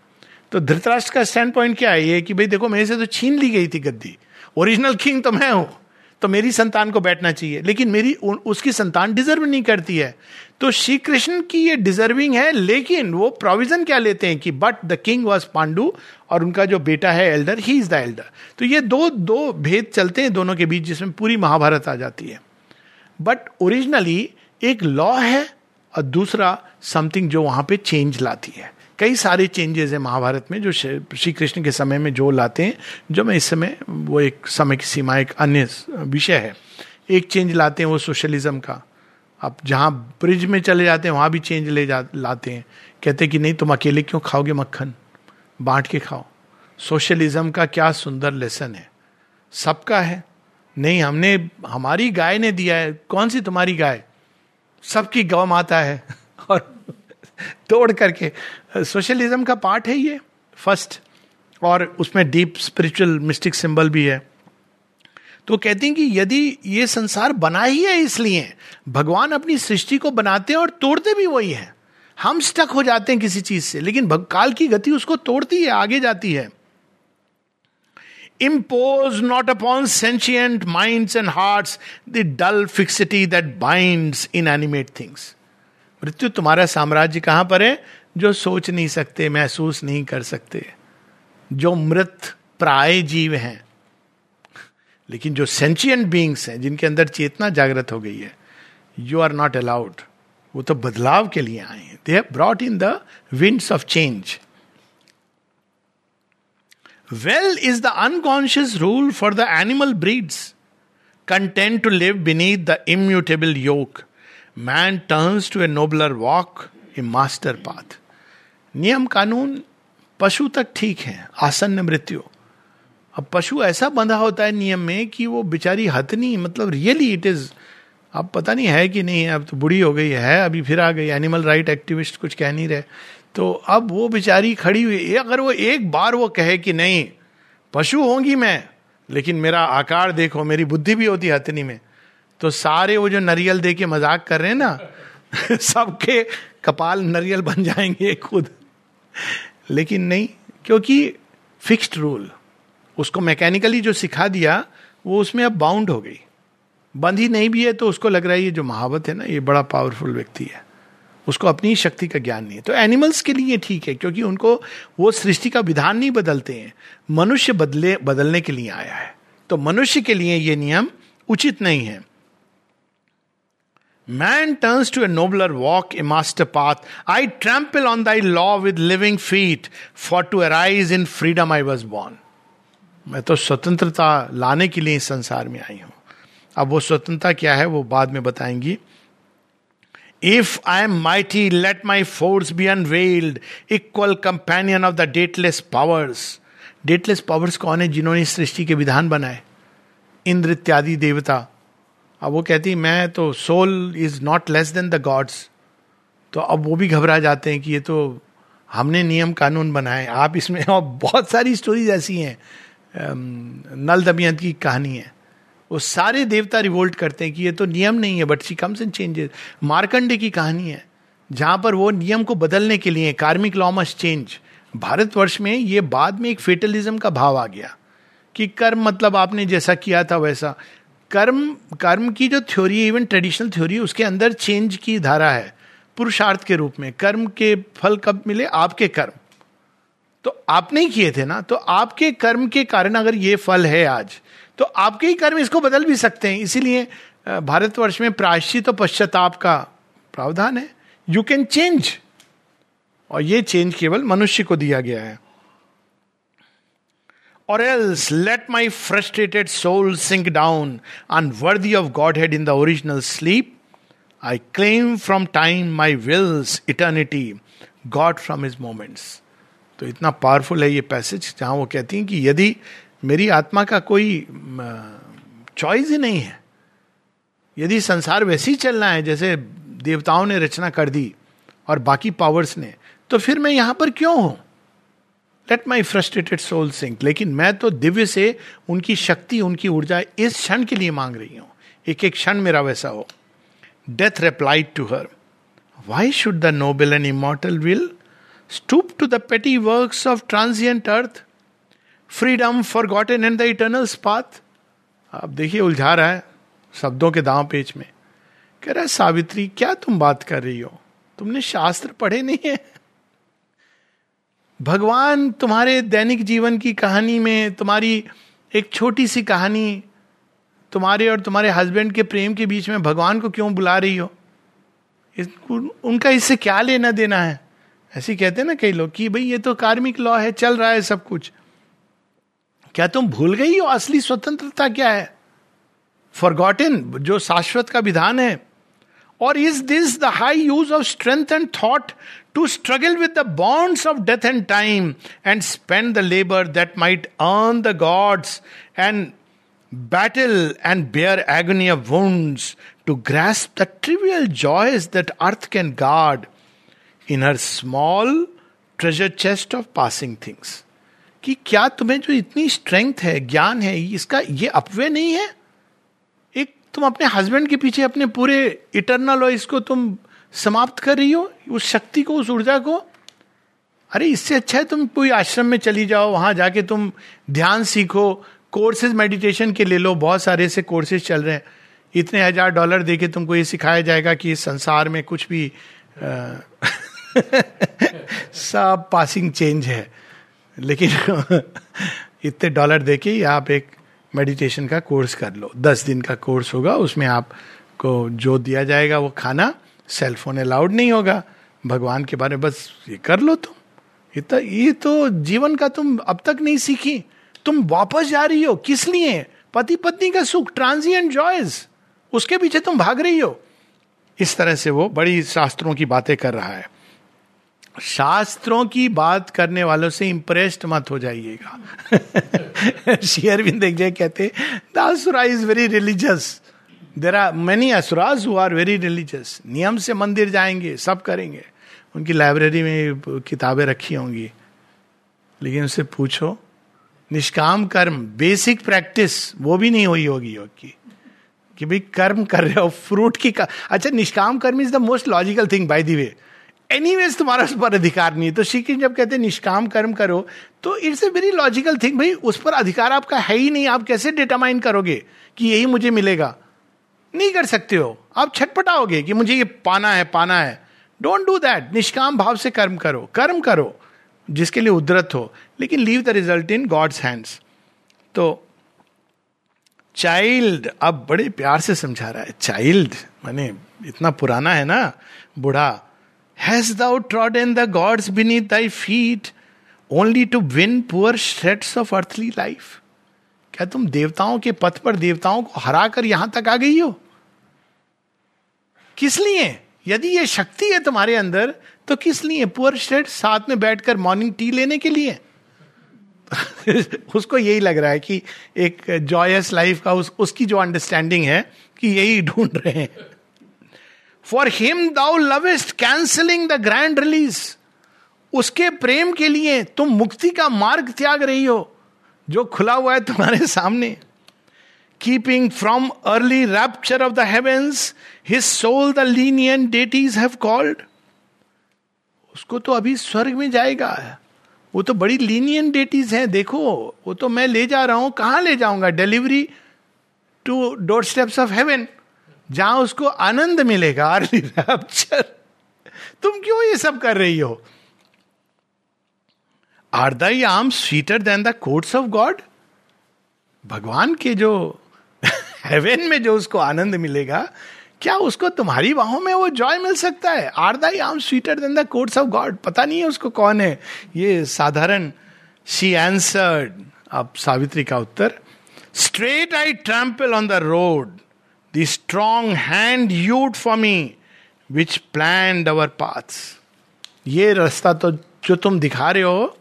तो धृतराष्ट्र का स्टैंड पॉइंट क्या है? ये कि भाई देखो, मेरे से तो छीन ली गई थी गद्दी। ओरिजिनल किंग तो मैं हूँ तो मेरी संतान को बैठना चाहिए। लेकिन मेरी उसकी संतान डिजर्व नहीं करती है। तो श्री कृष्ण की ये डिजर्विंग है, लेकिन वो प्रोविज़न क्या लेते हैं कि but the king was Pandu और उनका जो बेटा है elder he is the elder तो ये दो दो भेद चलते हैं दोनों के बीच, जिसमें पूरी महाभारत आ जाती है। बट ओरिजिनली एक लॉ है और दूसरा समथिंग जो वहाँ पे चेंज लाती है। कई सारे चेंजेस हैं महाभारत में जो श्री कृष्ण के समय में जो लाते हैं, जो मैं इस समय, वो एक समय की सीमा, एक अन्य विषय है। एक चेंज लाते हैं वो सोशलिज्म का। अब जहाँ ब्रिज में चले जाते हैं, वहाँ भी चेंज ले जा, लाते हैं। कहते हैं कि नहीं, तुम अकेले क्यों खाओगे मक्खन? बांट के खाओ। सोशलिज्म का क्या सुंदर लेसन है। सबका है। नहीं, हमने, हमारी गाय ने दिया है। कौन सी तुम्हारी गाय? सबकी गौ माता है। और तोड़ करके। सोशलिज्म का पार्ट है ये, फ़र्स्ट। और उसमें डीप स्पिरिचुअल मिस्टिक सिंबल भी है। तो कहते हैं कि यदि ये संसार बना ही है इसलिए, भगवान अपनी सृष्टि को बनाते हैं और तोड़ते भी वही है। हम स्टक हो जाते हैं किसी चीज़ से, लेकिन काल की गति उसको तोड़ती है, आगे जाती है। Impose not upon sentient mind and heart the dull fixity that bind inanimate things मृत्यु तुम्हारा साम्राज्य कहाँ पर है? जो सोच नहीं सकते, महसूस नहीं कर सकते। जो मृत प्राय जीव हैं। लेकिन जो सेंचियंट बींग्स हैं, जिनके अंदर चेतना जागृत हो गई है यू आर नॉट अलाउड वो तो बदलाव के लिए आए हैं। They have brought in the winds of change well is the unconscious rule for the animal breeds content to live beneath the immutable yoke man turns to a nobler walk a master path नियम कानून, पशु तक ठीक है, आसन्न मृत्यु। अब पशु ऐसा बंधा होता है नियम में कि वो बेचारी हथनी मतलब रियली इट इज़ अब पता नहीं है कि नहीं, अब तो बुढ़ी हो गई है, अभी फिर आ गई एनिमल राइट एक्टिविस्ट कुछ कह नहीं रहे। तो अब वो बेचारी खड़ी हुई अगर वो एक बार वो कहे कि नहीं, पशु होंगी मैं, लेकिन मेरा आकार देखो, मेरी बुद्धि भी होती हथनी में तो सारे वो जो नरियल दे के मज़ाक कर रहे हैं ना, सबके कपाल नरियल बन जाएँगे खुद। लेकिन नहीं, क्योंकि फिक्स्ड रूल उसको मैकेनिकली जो सिखा दिया, वो उसमें अब बाउंड हो गई। बंधी नहीं भी है तो उसको लग रहा है ये जो महावत है ना, ये बड़ा पावरफुल व्यक्ति है। उसको अपनी शक्ति का ज्ञान नहीं है। तो एनिमल्स के लिए ठीक है, क्योंकि उनको वो सृष्टि का विधान नहीं बदलते हैं। मनुष्य बदले, बदलने के लिए आया है। तो मनुष्य के लिए ये नियम उचित नहीं है। Man turns to a nobler walk, a master path. I trample on thy law with living feet, for to arise in freedom I was born. मैं तो स्वतंत्रता लाने के लिए इस संसार में आई हूँ। अब वो स्वतंत्रता क्या है वो बाद में बताएँगी। If I am mighty let my force be unveiled equal companion of the dateless powers dateless powers कौन है जिन्होंने सृष्टि के विधान बनाए? इंद्र इत्यादि देवता। अब वो कहती, मैं तो soul is not less than the gods तो अब वो भी घबरा जाते हैं कि ये तो हमने नियम कानून बनाए। आप इसमें और बहुत सारी स्टोरीज ऐसी हैं नल दमयंत की कहानी है। वो सारे देवता रिवोल्ट करते हैं कि ये तो नियम नहीं है but she comes and changes Markandey की कहानी है, जहाँ पर वो नियम को बदलने के लिए karmic law must change Bharatvarsh में ये बाद में एक फेटलिज्म का भाव आ गया कि कर्म मतलब आपने जैसा किया था वैसा। कर्म कर्म की जो थ्योरी है इवन ट्रेडिशनल थ्योरी उसके अंदर चेंज की धारा है, पुरुषार्थ के रूप में। कर्म के फल कब मिले? आपके कर्म। तो आपने ही किए थे ना? तो आपके कर्म के कारण अगर ये फल है आज तो आपके ही कर्म इसको बदल भी सकते हैं। इसीलिए भारतवर्ष में प्रायश्चित तो पश्चाताप का प्रावधान है। यू कैन चेंज और ये चेंज केवल मनुष्य को दिया गया है। Else let my frustrated soul sink down unworthy of Godhead in the original sleep I claim from time my wills eternity God from his moments तो इतना पावरफुल है ये पैसेज जहाँ वो कहती हैं कि यदि मेरी आत्मा का कोई चॉइस ही नहीं है, यदि संसार वैसे ही चलना है, जैसे देवताओं ने रचना कर दी और बाकी पावर्स ने तो फिर मैं यहाँ पर क्यों हूँ? Let my frustrated soul sink लेकिन मैं तो दिव्य से उनकी शक्ति, उनकी ऊर्जा इस क्षण के लिए मांग रही हूँ। एक एक क्षण मेरा वैसा हो। Death replied to her why should the noble and immortal will the petty work of transient earth freedom forgotten and the eternal path आप देखिए, उलझा रहा है शब्दों के दांव पेच में। कह रहा है, सावित्री, क्या तुम बात कर रही हो? तुमने शास्त्र पढ़े नहीं है? भगवान तुम्हारे दैनिक जीवन की कहानी में तुम्हारी एक छोटी सी कहानी तुम्हारे और तुम्हारे हस्बैंड के प्रेम के बीच में भगवान को क्यों बुला रही हो? उनका इससे क्या लेना देना है? ऐसे कहते हैं ना कई लोग कि भाई ये तो कार्मिक लॉ है, चल रहा है सब कुछ। क्या तुम भूल गई हो? असली स्वतंत्रता क्या है? फॉरगॉटन जो शाश्वत का विधान है। और is this the high use of strength and thought to struggle with the bonds of death and time and spend the labour that might earn the gods and battle and bear agony of wounds to grasp the trivial joys that earth can guard in her small treasure chest of passing things. कि क्या तुम्हें जो इतनी strength है, ज्ञान है, इसका ये अपवे नहीं है एक तुम अपने हस्बैंड के पीछे अपने पूरे इटरनल हो इसको तुम समाप्त कर रही हो उस शक्ति को उस ऊर्जा को अरे इससे अच्छा है तुम कोई आश्रम में चली जाओ वहाँ जाके तुम ध्यान सीखो कोर्सेज मेडिटेशन के ले लो बहुत सारे ऐसे कोर्सेज चल रहे हैं। इतने हज़ार डॉलर दे के तुमको ये सिखाया जाएगा कि इस संसार में कुछ भी आ, सब पासिंग चेंज है। लेकिन इतने डॉलर दे के आप एक मेडिटेशन का कोर्स कर लो। दस दिन का कोर्स होगा उसमें आपको जो दिया जाएगा वो खाना सेल फ़ोन अलाउड नहीं होगा। भगवान के बारे में बस ये कर लो तुम। इतना ये तो जीवन का तुम अब तक नहीं सीखी। तुम वापस जा रही हो। किस लिए? पति पत्नी का सुख ट्रांजिएंट जॉयज उसके पीछे तुम भाग रही हो। इस तरह से वो बड़ी शास्त्रों की बातें कर रहा है। शास्त्रों की बात करने वालों से इंप्रेस्ड मत हो जाइएगा। शेयरविंद देख जाए कहते the asura is very religious there are many asuras who are very religious नियम से मंदिर जाएँगे सब करेंगे उनकी लाइब्रेरी में किताबें रखी होंगी लेकिन उनसे पूछो निष्काम कर्म बेसिक प्रैक्टिस वो भी नहीं हुई होगी योग की कि भाई कर्म कर रहे हो फ्रूट की का... अच्छा nishkam karma is the most logical thing by the way anyways तुम्हारा उस पर अधिकार नहीं है तो श्री कृष्ण जब कहते हैं निष्काम कर्म करो तो it's a very logical thing भाई उस पर अधिकार आपका है ही नहीं आप कैसे डिटरमाइन करोगे कि यही मुझे मिलेगा नहीं कर सकते हो। आप छटपटाओगे कि मुझे ये पाना है पाना है। डोंट डू दैट निष्काम भाव से कर्म करो। कर्म करो, जिसके लिए उद्रत हो। लेकिन leave the result in God's hands तो चाइल्ड अब बड़े प्यार से समझा रहा है। चाइल्ड माने इतना पुराना है ना, बूढ़ा। Hast thou trod in the gods beneath thy feet only to win poor shreds of earthly life क्या तुम देवताओं के पथ पर देवताओं को हरा कर यहाँ तक आ गई हो? किस लिए? यदि ये शक्ति है तुम्हारे अंदर तो किस लिए पुअर श्रेड साथ में बैठकर मॉर्निंग टी लेने के लिए? उसको यही लग रहा है कि एक जॉयस लाइफ का उस, उसकी जो अंडरस्टैंडिंग है कि यही ढूंढ रहे हैं। For him thou lovest cancelling the grand release उसके प्रेम के लिए तुम मुक्ति का मार्ग त्याग रही हो जो खुला हुआ है तुम्हारे सामने। Keeping from early rapture of the heavens his soul the leonine deities have called उसको तो अभी स्वर्ग में जाएगा। वो तो बड़ी लीनियन डेटीज हैं, देखो। वो तो मैं ले जा रहा हूँ, कहाँ ले जाऊँगा? Delivery to doorsteps of heaven जहाँ उसको आनंद मिलेगा अर्ली रैप्चर तुम क्यों ये सब कर रही हो? Are thy arms sweeter than the courts of God भगवान के जो हेवन में जो उसको आनंद मिलेगा, क्या उसको तुम्हारी बाहों में वो जॉय मिल सकता है? Are thy arms sweeter than the courts of God पता नहीं है उसको कौन है। ये साधारण शी एंसर्ड अब सावित्री का उत्तर straight I trample on the road the strong hand hewed for me which plan our paths ये रास्ता तो जो तुम दिखा रहे हो,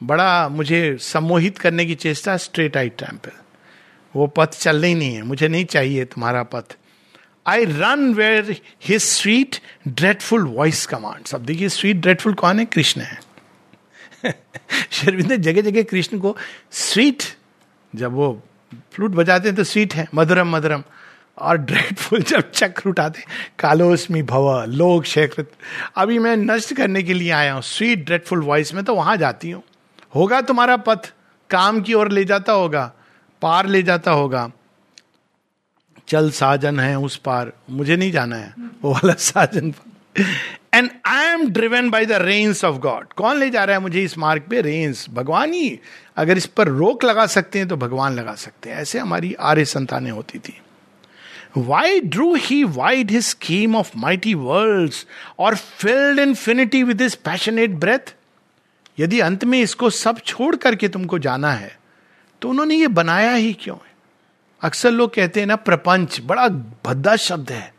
बड़ा मुझे सम्मोहित करने की चेष्टा स्ट्रेट आई टेंपल वो पथ चलने ही नहीं है। मुझे नहीं चाहिए तुम्हारा पथ। I run where his sweet dreadful voice command अब देखिए स्वीट ड्रेडफुल कौन है? कृष्ण है। शर्विंद जगह जगह कृष्ण को स्वीट जब वो फ्लूट बजाते हैं तो स्वीट है, मधुरम मधुरम। और ड्रेडफुल जब चक्र उठाते कालोस्मी भव, लोक शेखृत अभी मैं नष्ट करने के लिए आया हूँ। स्वीट ड्रेडफुल वॉइस में तो वहाँ जाती हूँ। होगा तुम्हारा पथ। काम की ओर ले जाता होगा। पार ले जाता होगा। चल साजन है उस पार। मुझे नहीं जाना है। वो वाला साजन। And I am driven by the reins of God कौन ले जा रहा है मुझे इस मार्ग पे? रेन्स भगवान ही। अगर इस पर रोक लगा सकते हैं तो भगवान लगा सकते हैं। ऐसे हमारी आर्य संतानें होती थी। Why drew he wide his scheme of mighty world और filled infinity with his passionate breath यदि अंत में इसको सब छोड़ करके तुमको जाना है तो उन्होंने ये बनाया ही क्यों है? अक्सर लोग कहते हैं ना, प्रपंच, बड़ा भद्दा शब्द है।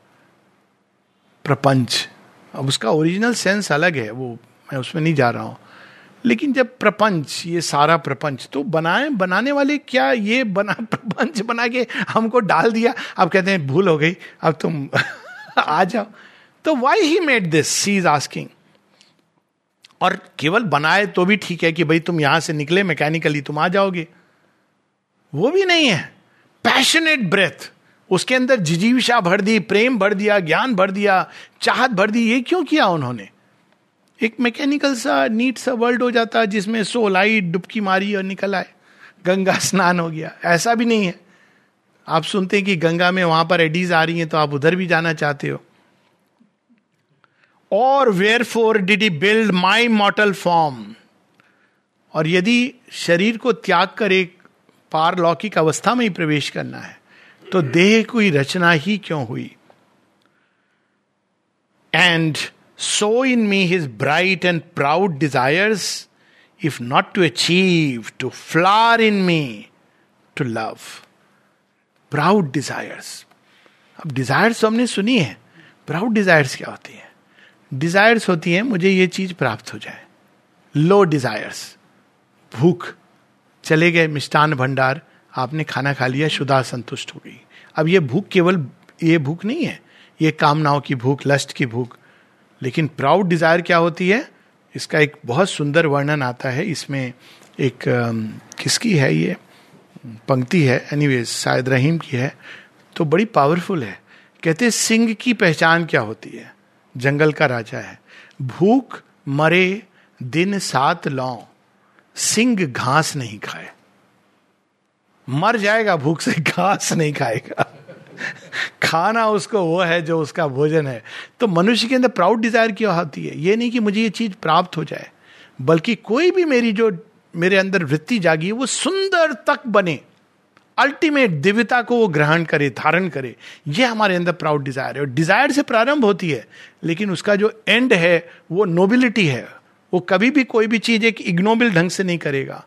प्रपंच। अब उसका ओरिजिनल सेंस अलग है, वो मैं उसमें नहीं जा रहा हूँ। लेकिन जब प्रपंच, ये सारा प्रपंच तो बनाए, बनाने वाले क्या ये बना, प्रपंच बना के हमको डाल दिया? अब कहते हैं, भूल हो गई, अब तुम आ जाओ। तो why he made this she is asking और केवल बनाए तो भी ठीक है कि भाई तुम यहाँ से निकले मैकेनिकली तुम आ जाओगे। वो भी नहीं है। पैशनेट ब्रेथ उसके अंदर जिजीविशा भर दी, प्रेम भर दिया, ज्ञान भर दिया, चाहत भर दी, ये क्यों किया उन्होंने? एक मैकेनिकल सा नीट सा वर्ल्ड हो जाता जिसमें सोलाई डुबकी मारी और निकल आए। गंगा स्नान हो गया। ऐसा भी नहीं है। आप सुनते हैं कि गंगा में वहाँ पर एडीज आ रही हैं तो आप उधर भी जाना चाहते हो। और wherefore did he build my mortal form और यदि शरीर को त्याग कर एक पारलौकिक अवस्था में ही प्रवेश करना है। तो देह की रचना ही क्यों हुई? And sow in me his bright and proud desires if not to achieve to flower in me to love proud desires अब डिजायर्स तो हमने सुनी है। प्राउड डिजायर्स क्या होती है? डिजायर्स होती है, मुझे ये चीज़ प्राप्त हो जाए। लो डिजायर्स भूख. चले गए मिष्टान भंडार, आपने खाना खा लिया शुदा संतुष्ट हो गई। अब ये भूख केवल, ये भूख नहीं है, ये कामनाओं की भूख, लस्ट की भूख। लेकिन प्राउड डिज़ायर क्या होती है? इसका एक बहुत सुंदर वर्णन आता है, इसमें एक किसकी है ये? पंक्ति है एनीवेज शायद रहीम की है तो बड़ी पावरफुल है। कहते सिंह की पहचान क्या होती है? जंगल का राजा है। भूख मरे, दिन सात लौ सिंह घास नहीं खाए। मर जाएगा, भूख से घास नहीं खाएगा। खाना उसको वो है जो उसका भोजन है। तो मनुष्य के अंदर प्राउड डिज़ायर क्यों होती है? ये नहीं कि मुझे ये चीज़ प्राप्त हो जाए, बल्कि कोई भी मेरी जो मेरे अंदर वृत्ति जागी है, वो सुंदर तक बने। अल्टीमेट दिव्यता को वो ग्रहण करे, धारण करे। ये हमारे अंदर प्राउड डिज़ायर है। और डिज़ायर से प्रारंभ होती है, लेकिन उसका जो एंड है, वो नोबिलिटी है। वो कभी भी कोई भी चीज़ एक इग्नोबल ढंग से नहीं करेगा।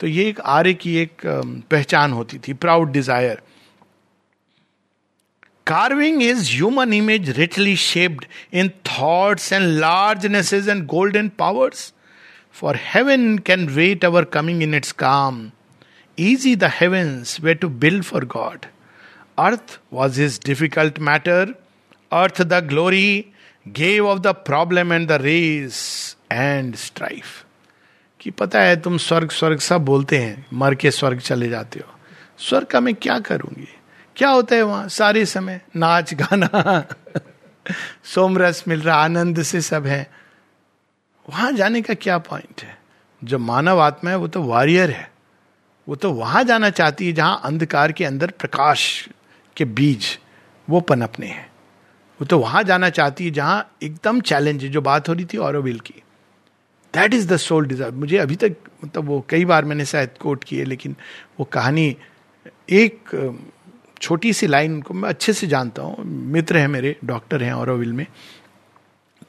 तो ये एक आर्य की एक पहचान होती थी proud desire carving is human image richly shaped in thoughts and largenesses and golden powers for heaven can wait our coming in its calm easy the heavens were to build for God. Earth was his difficult matter. Earth the glory gave of the problem and the race. And strife कि पता है, तुम स्वर्ग स्वर्ग सब बोलते हैं, मर के स्वर्ग चले जाते हो। स्वर्ग का मैं क्या करूँगी? क्या होता है वहाँ? सारे समय नाच, गाना, सोमरस मिल रहा, आनंद से सब है। वहाँ जाने का क्या पॉइंट है? जो मानव आत्मा है, वो तो वॉरियर है। वो तो वहाँ जाना चाहती है, जहाँ अंधकार के अंदर प्रकाश के बीज, वो पनपने हैं। वो तो वहाँ जाना चाहती है, जहाँ एकदम चैलेंज जो बात हो रही थी औरविल की। That is the soul deserve मुझे अभी तक मतलब वो कई बार मैंने शायद कोट किए, लेकिन वो कहानी, एक, छोटी सी लाइन को मैं अच्छे से जानता हूँ। मित्र हैं मेरे डॉक्टर हैं औरविल में।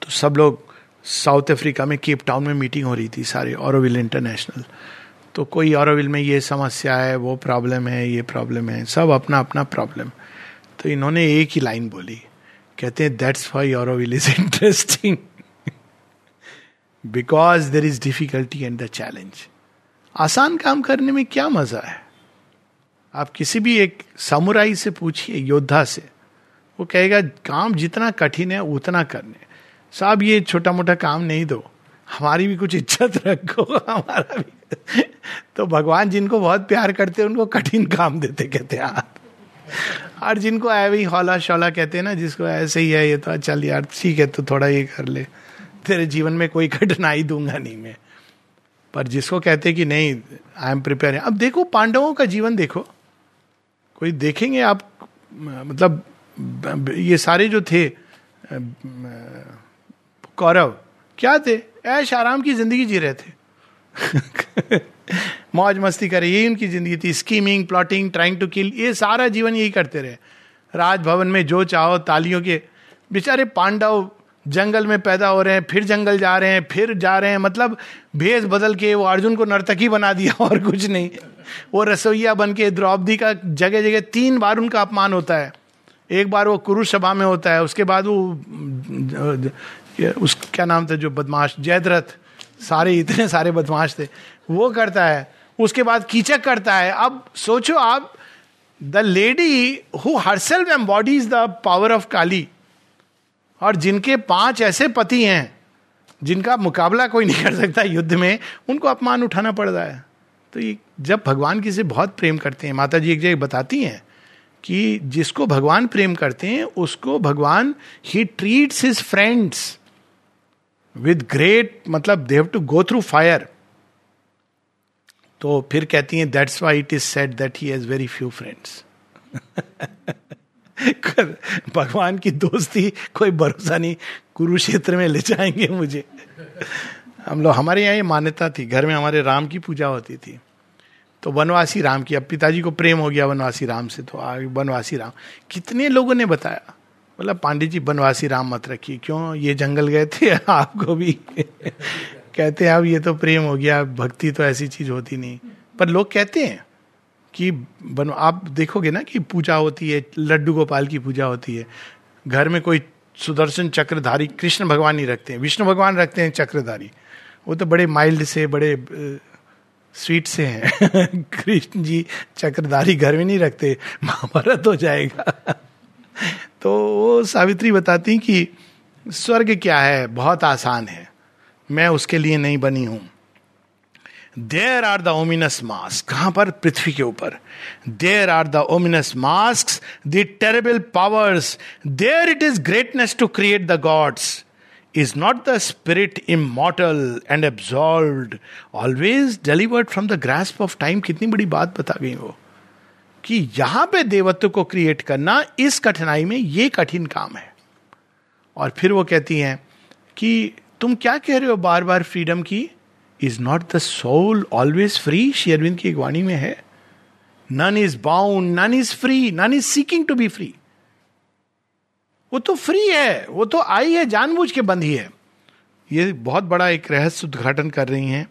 तो सब लोग साउथ अफ्रीका में केप टाउन में मीटिंग हो रही थी सारे औरविल इंटरनेशनल तो कोई औरविल में ये समस्या है, वो प्रॉब्लम है, ये प्रॉब्लम है, सब अपना अपना प्रॉब्लम तो इन्होंने एक ही लाइन बोली। कहते हैं that's why Auroville is interesting because there is difficulty and the challenge आसान काम करने में क्या मज़ा है? आप किसी भी एक समुराई से पूछिए, योद्धा से। वो कहेगा, काम जितना कठिन है, उतना करने। साहब, ये छोटा मोटा काम नहीं दो। हमारी भी कुछ इज़्ज़त रखो, हमारा भी। तो भगवान जिनको बहुत प्यार करते हैं, उनको कठिन काम देते, कहते हैं और जिनको ऐ हौला शौला कहते हैं ना, जिसको ऐसे ही है, ये तो चल यार, ठीक है तो थोड़ा ये कर ले। तेरे जीवन में कोई कठिनाई दूँगा नहीं मैं। पर जिसको कहते कि नहीं आई एम प्रिपेयर अब देखो, पांडवों का जीवन देखो। कोई देखेंगे आप मतलब ये सारे जो थे, कौरव, क्या थे? ऐश आराम की ज़िंदगी जी रहे थे। मौज मस्ती करे, यही उनकी ज़िंदगी थी। Scheming plotting trying to kill ये सारा जीवन यही करते रहे। राजभवन में जो चाहो, तालियों के, बेचारे पांडव जंगल में पैदा हो रहे हैं, फिर जंगल जा रहे हैं, फिर जा रहे हैं मतलब भेष बदल के वो अर्जुन को नर्तकी बना दिया और कुछ नहीं। वो रसोईया बन के द्रौपदी का जगह जगह तीन बार उनका अपमान होता है। एक बार वो कुरुष सभा में होता है, उसके बाद वो, उस, क्या नाम था जो बदमाश, जयद्रथ, सारे, इतने सारे बदमाश थे। वो करता है, उसके बाद कीचक करता है। अब सोचो आप, the lady who herself embodies the power of Kali और जिनके पाँच ऐसे पति हैं, जिनका मुकाबला कोई नहीं कर सकता युद्ध में, उनको अपमान उठाना पड़ रहा है। तो ये जब भगवान किसी बहुत प्रेम करते हैं माता जी एक जगह बताती हैं कि जिसको भगवान प्रेम करते हैं, उसको भगवान ही treats his friends with great मतलब देव टू गो थ्रू फायर तो फिर कहती हैं that's why it is said that he has very few friends भगवान की दोस्ती, कोई भरोसा नहीं। कुरुक्षेत्र में ले जाएँगे मुझे। हम लोग, हमारे यहाँ ये मान्यता थी, घर में हमारे राम की पूजा होती थी। तो वनवासी राम की, अब पिताजी को प्रेम हो गया वनवासी राम से तो आगे वनवासी राम। कितने लोगों ने बताया? बोला, पांडे जी, वनवासी राम मत रखिए, क्यों? ये जंगल गए थे, आपको भी कहते हैं, अब ये तो प्रेम हो गया, भक्ति तो ऐसी चीज़ होती नहीं। पर लोग कहते हैं कि बन, आप देखोगे ना कि पूजा होती है, लड्डू गोपाल की पूजा होती है। घर में कोई सुदर्शन चक्रधारी कृष्ण भगवान नहीं रखते हैं। विष्णु भगवान रखते हैं चक्रधारी। वो तो बड़े माइल्ड से, बड़े स्वीट से हैं। कृष्ण जी चक्रधारी घर में नहीं रखते, महाभारत हो जाएगा। तो वो सावित्री बताती कि स्वर्ग क्या है? बहुत आसान है। मैं उसके लिए नहीं बनी हूँ। There are the ominous masks कहाँ पर? पृथ्वी के ऊपर. There are the ominous masks the terrible powers there it is greatness to create the gods is not the spirit immortal and absolute always delivered from the grasp of time कितनी बड़ी बात बता गई वो. कि यहाँ पे देवत्व को क्रिएट करना इस कठिनाई में ये कठिन काम है. और फिर वो कहती हैं कि तुम क्या कह रहे हो बार बार फ्रीडम की? Is not the soul always free Shri Arvind की वाणी में है none is bound none is free none is seeking to be free वो तो फ्री है, वो तो आई है, जानबूझ के बंद ही ये बहुत बड़ा एक रहस्य उद्घाटन कर रही हैं।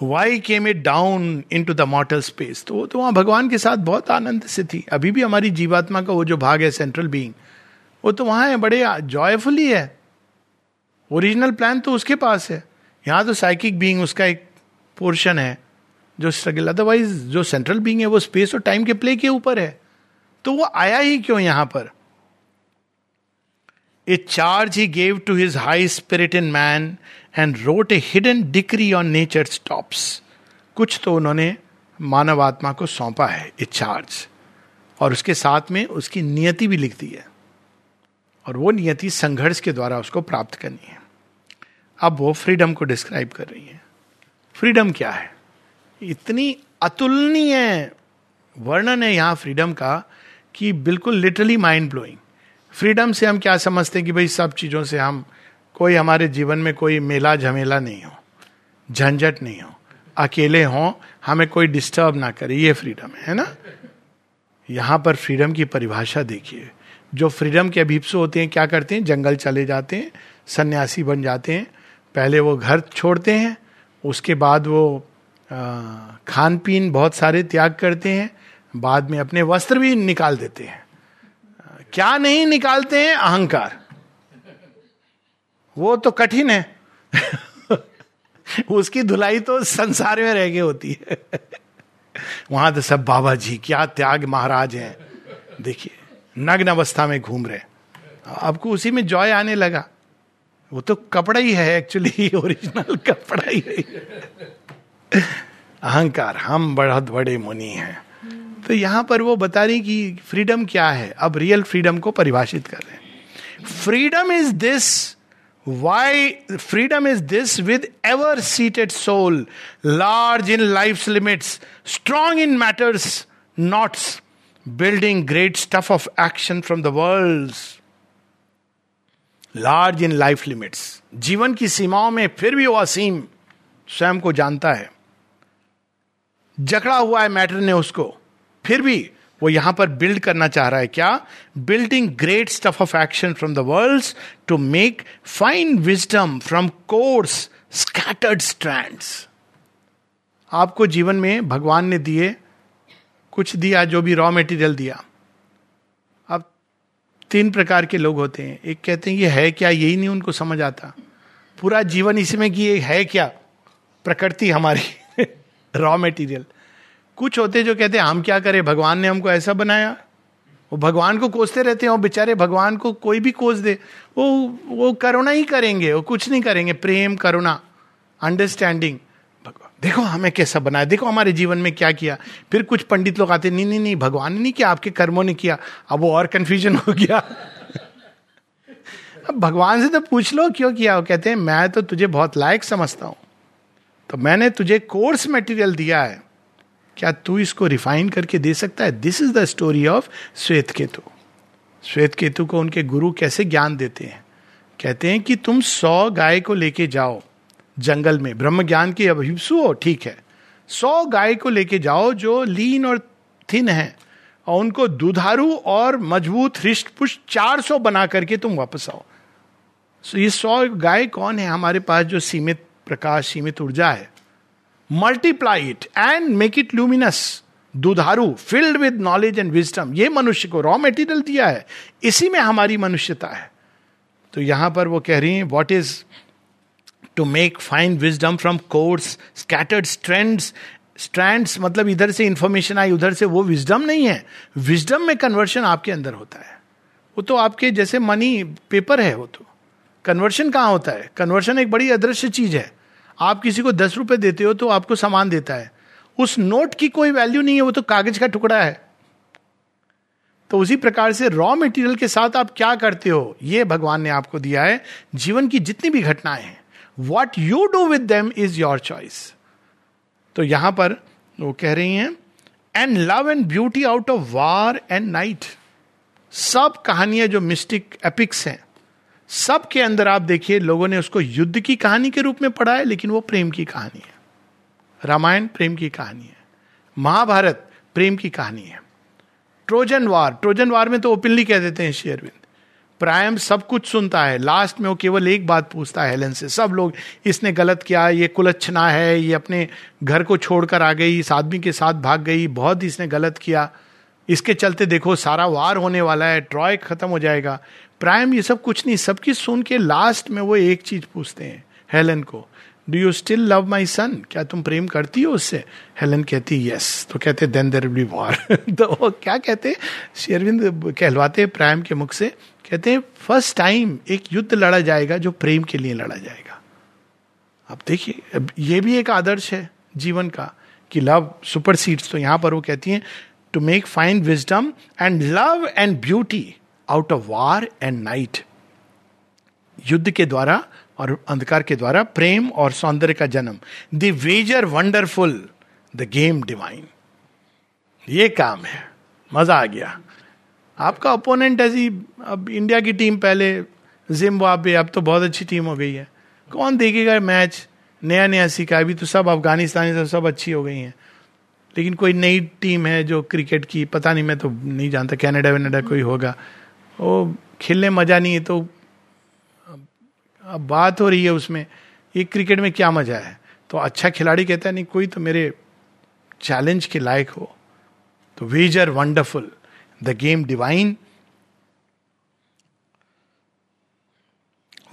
Why came it down into the mortal space तो वो तो वहाँ भगवान के साथ बहुत आनंद से थी। अभी भी हमारी जीवात्मा का वो जो भाग है सेंट्रल बीइंग वो तो वहाँ है, बड़े जॉयफुली है। ओरिजिनल प्लान तो उसके पास है। यहाँ तो साइकिक बीइंग उसका एक पोर्शन है, जो स्ट्रगल अदरवाइज़ जो सेंट्रल बीइंग है, वो स्पेस और टाइम के प्ले के ऊपर है। तो वो आया ही क्यों यहाँ पर? A charge he gave to his high spirit in man and wrote a hidden decree on nature stops कुछ तो उन्होंने मानव आत्मा को सौंपा है ए चार्ज और उसके साथ में उसकी नियति भी लिख दी है। और वो नियति संघर्ष के द्वारा उसको प्राप्त करनी है। अब वो फ्रीडम को डिस्क्राइब कर रही है। फ्रीडम क्या है? इतनी अतुलनीय वर्णन है यहाँ फ्रीडम का कि बिल्कुल लिटरली माइंड ब्लोइंग फ्रीडम से हम क्या समझते हैं कि भाई सब चीज़ों से हम, कोई हमारे जीवन में कोई मेला झमेला नहीं हो, झंझट नहीं हो, अकेले हों, हमें कोई डिस्टर्ब ना करे, ये फ्रीडम है ना? यहाँ पर फ्रीडम की परिभाषा देखिए। जो फ्रीडम के अभिप्सु होते हैं, क्या करते हैं? जंगल चले जाते हैं, सन्यासी बन जाते हैं पहले वो घर छोड़ते हैं, उसके बाद वो खान पीन बहुत सारे त्याग करते हैं, बाद में अपने वस्त्र भी निकाल देते हैं। क्या नहीं निकालते हैं? अहंकार। वो तो कठिन है। उसकी धुलाई तो संसार में रह गई होती है। वहाँ तो सब बाबा जी, क्या त्याग महाराज हैं। देखिए, नग्न अवस्था में घूम रहे आपको उसी में जॉय आने लगा। वो तो कपड़ा ही है एक्चुअली ओरिजिनल कपड़ा ही है। अहंकार, हम बहुत बड़े मुनि हैं। तो यहाँ पर वो बता रही कि फ्रीडम क्या है? अब रियल फ्रीडम को परिभाषित कर रहे हैं। Freedom is this why freedom is this with ever seated soul large in life limits strong in matter's knots building great stuff of action from the world large in life limits जीवन की सीमाओं में फिर भी वो असीम स्वयं को जानता है। जकड़ा हुआ है मैटर ने उसको। फिर भी वो यहाँ पर बिल्ड करना चाह रहा है। क्या? Building great stuff of action from the world to make fine wisdom from coarse scattered strand आपको जीवन में भगवान ने दिए, कुछ दिया, जो भी रॉ मेटीरियल दिया। तीन प्रकार के लोग होते हैं। एक कहते हैं, ये है क्या? यही नहीं उनको समझ आता। पूरा जीवन इसमें कि ये है क्या? प्रकृति हमारी रॉ मेटीरियल कुछ होते जो कहते हैं, हम क्या करें? भगवान ने हमको ऐसा बनाया। वो भगवान को कोसते रहते हैं और बेचारे भगवान को कोई भी कोस दे। वो वो करुणा ही करेंगे, वो कुछ नहीं करेंगे। प्रेम, करुणा अंडरस्टैंडिंग देखो हमें कैसा बनाया, देखो हमारे जीवन में क्या किया। फिर कुछ पंडित लोग आते, नहीं नहीं नहीं, भगवान ने नहीं किया, आपके कर्मों ने किया। अब वो और कंफ्यूजन हो गया। अब भगवान से तो पूछ लो, क्यों किया? वो कहते हैं, मैं तो तुझे बहुत लायक समझता हूँ। तो मैंने तुझे कोर्स मटेरियल दिया है। क्या तू इसको रिफाइन करके दे सकता है? This is the story of Shvetaketu श्वेत केतु को उनके गुरु कैसे ज्ञान देते हैं? कहते हैं कि तुम सौ गाय को लेके जाओ। जंगल में। ब्रह्म ज्ञान की अभिप्सु हो ठीक है। सौ गाय को लेके जाओ जो लीन और थिन है, और उनको दुधारू और मज़बूत हृष्ट पुष्ट चार सौ बना करके तुम वापस आओ। सो ये सौ गाय कौन है? हमारे पास जो सीमित प्रकाश, सीमित ऊर्जा है। Multiply it and make it luminous दुधारू filled with knowledge and wisdom ये मनुष्य को रॉ मेटीरियल दिया है। इसी में हमारी मनुष्यता है। तो यहाँ पर वो कह रही है what is to make fine wisdom from coarse scattered strands strands मतलब इधर से इंफॉर्मेशन आई, उधर से वो विजडम नहीं है। विजडम में कन्वर्शन आपके अंदर होता है। वो तो आपके जैसे मनी पेपर है वो तो। कन्वर्शन कहाँ होता है? कन्वर्शन एक बड़ी अदृश्य चीज़ है। आप किसी को दस रुपए देते हो तो आपको सामान देता है। उस नोट की कोई वैल्यू नहीं है, वो तो कागज़ का टुकड़ा है। तो उसी प्रकार से रॉ मटेरियल के साथ आप क्या करते हो? ये भगवान ने आपको दिया है। जीवन की जितनी भी घटनाएँ हैं what you do with them is your choice तो यहाँ पर वो कह रही हैं and love and beauty out of war and night सब कहानियाँ जो मिस्टिक एपिक्स हैं, सब के अंदर आप देखिए, लोगों ने उसको युद्ध की कहानी के रूप में पढ़ा है, लेकिन वो प्रेम की कहानी है। रामायण प्रेम की कहानी है। महाभारत प्रेम की कहानी है। ट्रोजन वार ट्रोजन वार में तो ओपनली कह देते हैं शेयरविंद। प्रायम सब कुछ सुनता है। लास्ट में वो केवल एक बात पूछता है हेलन से। सब लोग, इसने गलत किया, ये कुलच्छना है, ये अपने घर को छोड़कर आ गई, इस आदमी के साथ भाग गई, बहुत इसने गलत किया। इसके चलते देखो, सारा वार होने वाला है, ट्रॉय खत्म हो जाएगा। प्रायम ये सब कुछ नहीं सबकी सुन के लास्ट में वो एक चीज़ पूछते हैं हेलन को। Do you still love my son क्या तुम प्रेम करती हो उससे? हेलन कहती यस तो कहते देन देर बी वॉर तो क्या कहते? शेरविंद कहलवाते प्रायम के मुख से। कहते हैं फ़र्स्ट टाइम एक युद्ध लड़ा जाएगा जो प्रेम के लिए लड़ा जाएगा। अब देखिए ये भी एक आदर्श है जीवन का कि लव सुपर सीड्स तो यहाँ पर वो कहती हैं to make fine wisdom and love and beauty out of war and night युद्ध के द्वारा और अंधकार के द्वारा प्रेम और सौंदर्य का जन्म। The wager wonderful the game divine ये काम है। मज़ा आ गया। आपका ओपोनेंट ऐसी अब इंडिया की टीम पहले जिम्बाब्वे अब तो बहुत अच्छी टीम हो गई है। कौन देखेगा मैच नया नया सीखा। अभी तो सब अफगानिस्तानी सब सब अच्छी हो गई हैं। लेकिन कोई नई टीम है जो क्रिकेट की, पता नहीं, मैं तो नहीं जानता कैनेडा वैनेडा कोई होगा। वो खेलने मज़ा नहीं है तो अब बात हो रही है उसमें, ये क्रिकेट में क्या मज़ा है? तो अच्छा खिलाड़ी कहता है, नहीं, कोई तो मेरे चैलेंज के लायक हो। तो wager wonderful the game divine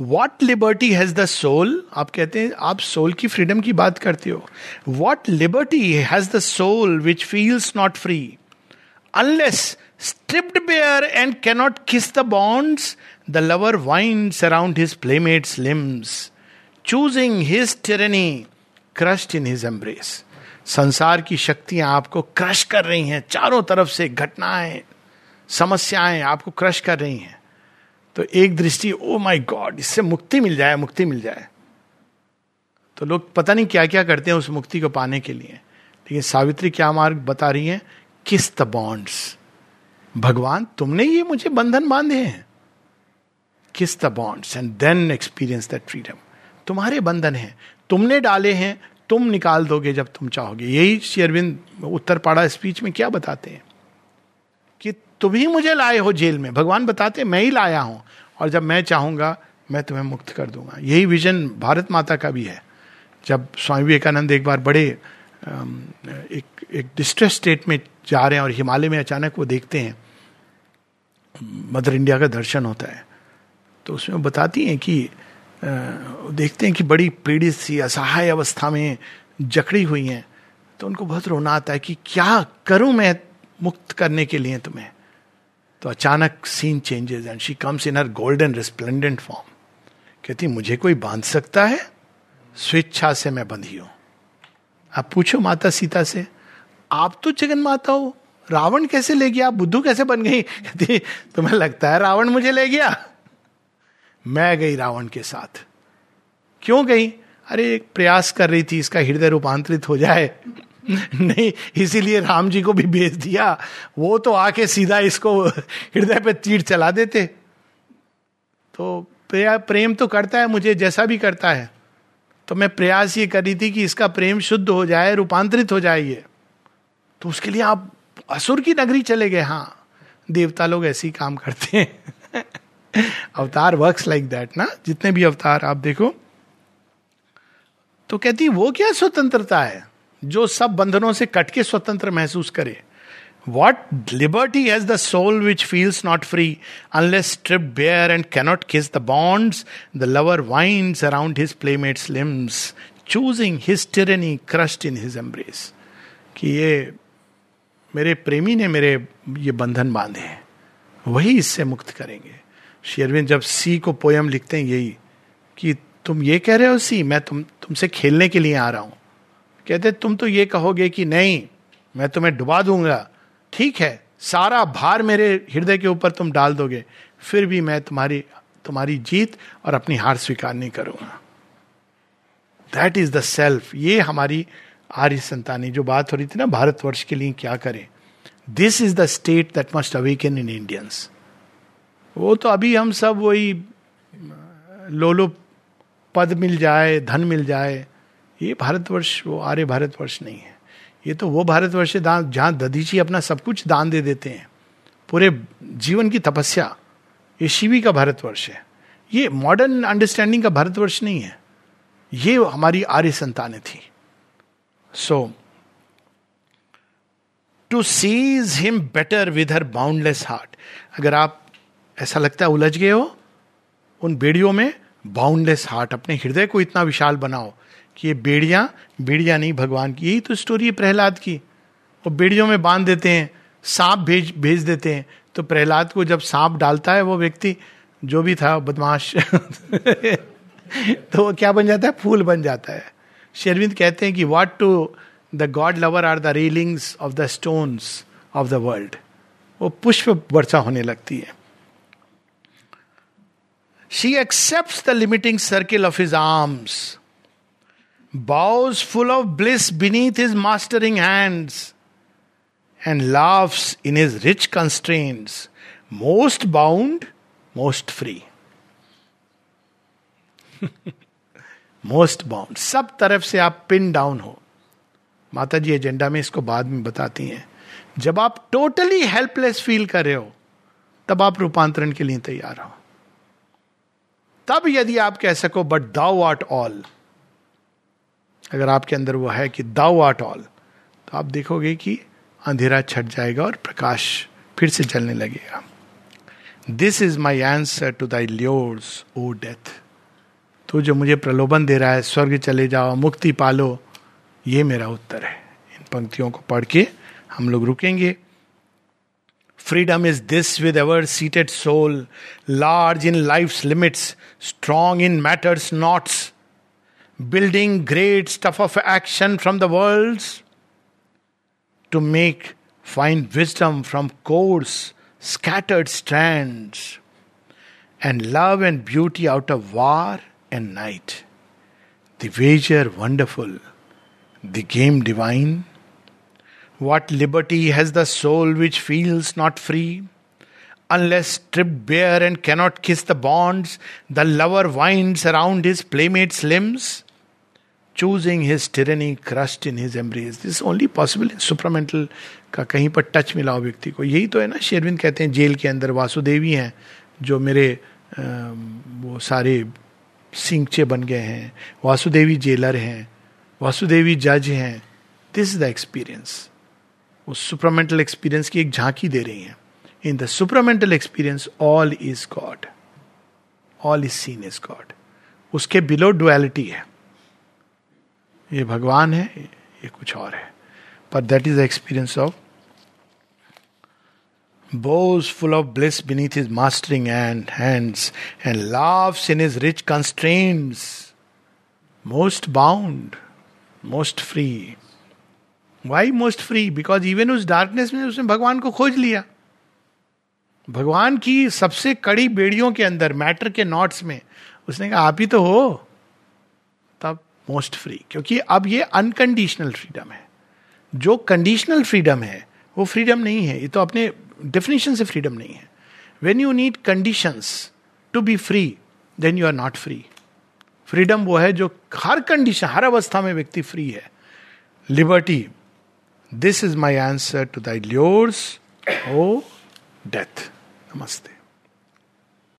what liberty has the soul आप कहते हैं, आप सोल की फ्रीडम की बात करते हो। What liberty has the soul which feels not free unless stripped bare and cannot kiss the bonds the lover wind around his playmate's limbs choosing his tyranny crust in his embrace संसार की शक्तियाँ आपको crush कर रही हैं, चारों तरफ़ से घटनाएँ। समस्याएँ आपको क्रश कर रही हैं। तो एक दृष्टि ओ माय गॉड इससे मुक्ति मिल जाए, मुक्ति मिल जाए। तो लोग पता नहीं क्या क्या करते हैं उस मुक्ति को पाने के लिए। लेकिन सावित्री क्या मार्ग बता रही है? किस द बॉन्ड्स भगवान, तुमने ये मुझे बंधन बांधे हैं। Kiss the bonds and then experience that freedom तुम्हारे बंधन हैं। तुमने डाले हैं, तुम निकाल दोगे जब तुम चाहोगे। यही शेरविंद उत्तर पाड़ा स्पीच में क्या बताते हैं? तुम ही मुझे लाए हो जेल में। भगवान बताते, मैं ही लाया हूँ और जब मैं चाहूँगा, मैं तुम्हें मुक्त कर दूँगा। यही विजन भारत माता का भी है। जब स्वामी विवेकानंद एक बार बड़े एक एक डिस्ट्रेस स्टेट में जा रहे हैं और हिमालय में अचानक वो देखते हैं, मदर इंडिया का दर्शन होता है। तो उसमें बताती हैं कि देखते हैं कि बड़ी पीड़ित सी, असहाय अवस्था में जकड़ी हुई हैं। तो उनको बहुत रोना आता है कि क्या करूँ मैं मुक्त करने के लिए तुम्हें? तो अचानक scene changes and she comes in her golden resplendent form कहती, मुझे कोई बाँध सकता है? स्वेच्छा से मैं बंधी हूँ. आप पूछो माता सीता से, आप तो जगन माता हो, रावण कैसे ले गया? बुद्धू कैसे बन गई? कहती, तुम्हें लगता है रावण मुझे ले गया? मैं गई रावण के साथ. क्यों गई? अरे, एक प्रयास कर रही थी, इसका हृदय रूपांतरित हो जाए। नहीं, इसीलिए राम जी को भी भेज दिया। वो तो आके सीधा इसको हृदय पे तीर चला देते। तो प्रेम तो करता है, मुझे जैसा भी करता है। तो मैं प्रयास ये कर रही थी कि इसका प्रेम शुद्ध हो जाए, रूपांतरित हो जाए ये। तो उसके लिए आप असुर की नगरी चले गए। हाँ देवता लोग ऐसे ही काम करते हैं। अवतार वर्क्स लाइक दैट ना? जितने भी अवतार, आप देखो। तो कहती, वो क्या स्वतंत्रता है? जो सब बंधनों से कट के स्वतंत्र महसूस करे। What liberty has the soul which feels not free unless strip bare and cannot kiss the bonds the lover wind around his playmate's limbs choosing his crust in his embrace कि ये मेरे प्रेमी ने मेरे ये बंधन बांधे हैं। वही इससे मुक्त करेंगे। शेरविन जब सी को पोयम लिखते हैं यही कि तुम ये कह रहे हो सी, मैं तुम, तुमसे खेलने के लिए आ रहा हूँ। कहते, तुम तो ये कहोगे कि नहीं, मैं तुम्हें डुबा दूँगा। ठीक है, सारा भार मेरे हृदय के ऊपर तुम डाल दोगे, फिर भी मैं तुम्हारी तुम्हारी जीत और अपनी हार स्वीकार नहीं करूँगा। दैट इज़ द सेल्फ ये हमारी आर्य संतानी जो बात हो रही थी ना, भारतवर्ष के लिए क्या करें? This is the state that must awaken in Indians वो तो अभी हम सब वही लोलो पद मिल जाए, धन मिल जाए ये भारतवर्ष, वो आर्य भारतवर्ष नहीं है। ये तो वो भारतवर्ष है जहाँ दधीची अपना सब कुछ दान दे देते हैं। पूरे जीवन की तपस्या, ये शिवी का भारतवर्ष है। ये मॉडर्न अंडरस्टैंडिंग का भारतवर्ष नहीं है। ये हमारी आर्य संतानें थी। So to seize him better with her boundless heart अगर आप, ऐसा लगता है उलझ गए हो, उन बेड़ियों में बाउंडलेस हार्ट अपने हृदय को इतना विशाल बनाओ कि ये बेड़िया बेड़िया नहीं, भगवान की। यही तो स्टोरी है प्रहलाद की। वो बेड़ियों में बाँध देते हैं, सांप भेज भेज देते हैं। तो प्रहलाद को जब सांप डालता है वो व्यक्ति, जो भी था, बदमाश तो वो क्या बन जाता है? फूल बन जाता है। शेरविंद कहते हैं कि what to the god lover are the reelings of the stones of the world वो पुष्प वर्षा होने लगती है। She accept the limiting circle of his arms bows full of bliss beneath his mastering hands and laughs in his rich constraints most bound most free most bound सब तरफ़ से आप पिन डाउन हो। माता जी एजेंडा में इसको बाद में बताती हैं। जब आप टोटली हेल्पलेस फील कर रहे हो, तब आप रूपांतरण के लिए तैयार हो। तब यदि आप कह सको बट दाउ आर्ट ऑल अगर आपके अंदर वो है कि दाउ आट ऑल तो आप देखोगे कि अंधेरा छट जाएगा और प्रकाश फिर से जलने लगेगा। This is my answer to thy lures O death तो जो मुझे प्रलोभन दे रहा है, स्वर्ग चले जाओ, मुक्ति पालो, ये मेरा उत्तर है। इन पंक्तियों को पढ़ के हम लोग रुकेंगे। Freedom is this with ever seated soul large in life limits strong in matter's knots building great stuff of action from the worlds to make fine wisdom from coarse, scattered strands, and love and beauty out of war and night. The wager wonderful, the game divine. What liberty has the soul which feels not free? Unless stripped bare and cannot kiss the bonds, the lover winds around his playmate's limbs, choosing his tyranny crushed in his embrace. This is only possible in supramental का कहीं पर touch मिला हो व्यक्ति को यही तो है ना शेरविंद कहते हैं जेल के अंदर वासुदेवी हैं जो मेरे वो सारे सिंगचे बन गए हैं वासुदेवी जेलर हैं वासुदेवी जज हैं दिस इज़ द एक्सपीरियंस उस सुपरमेंटल एक्सपीरियंस की एक झांकी दे रही हैं In the supermental experience all is God all is seen is God उसके बिलो डुअलिटी है ये भगवान है ये कुछ और है पर that is the experience of bows full of bliss beneath his mastering and hands, and laughs in his rich constraints, most bound, most free. Why most free because even उस डार्कनेस में उसने भगवान को खोज लिया भगवान की सबसे कड़ी बेड़ियों के अंदर, मैटर के नॉट्स में, उसने कहा, आप ही तो हो। तब मोस्ट फ्री, क्योंकि अब ये अनकंडीशनल फ्रीडम है। जो कंडीशनल फ्रीडम है, वो फ्रीडम नहीं है। ये तो अपने डेफिनेशन से फ्रीडम नहीं है। When you need conditions to be free then you are not free freedom वो है जो हर कंडीशन हर अवस्था में व्यक्ति फ्री है। Liberty this is my answer to thy lures O death. Namaste.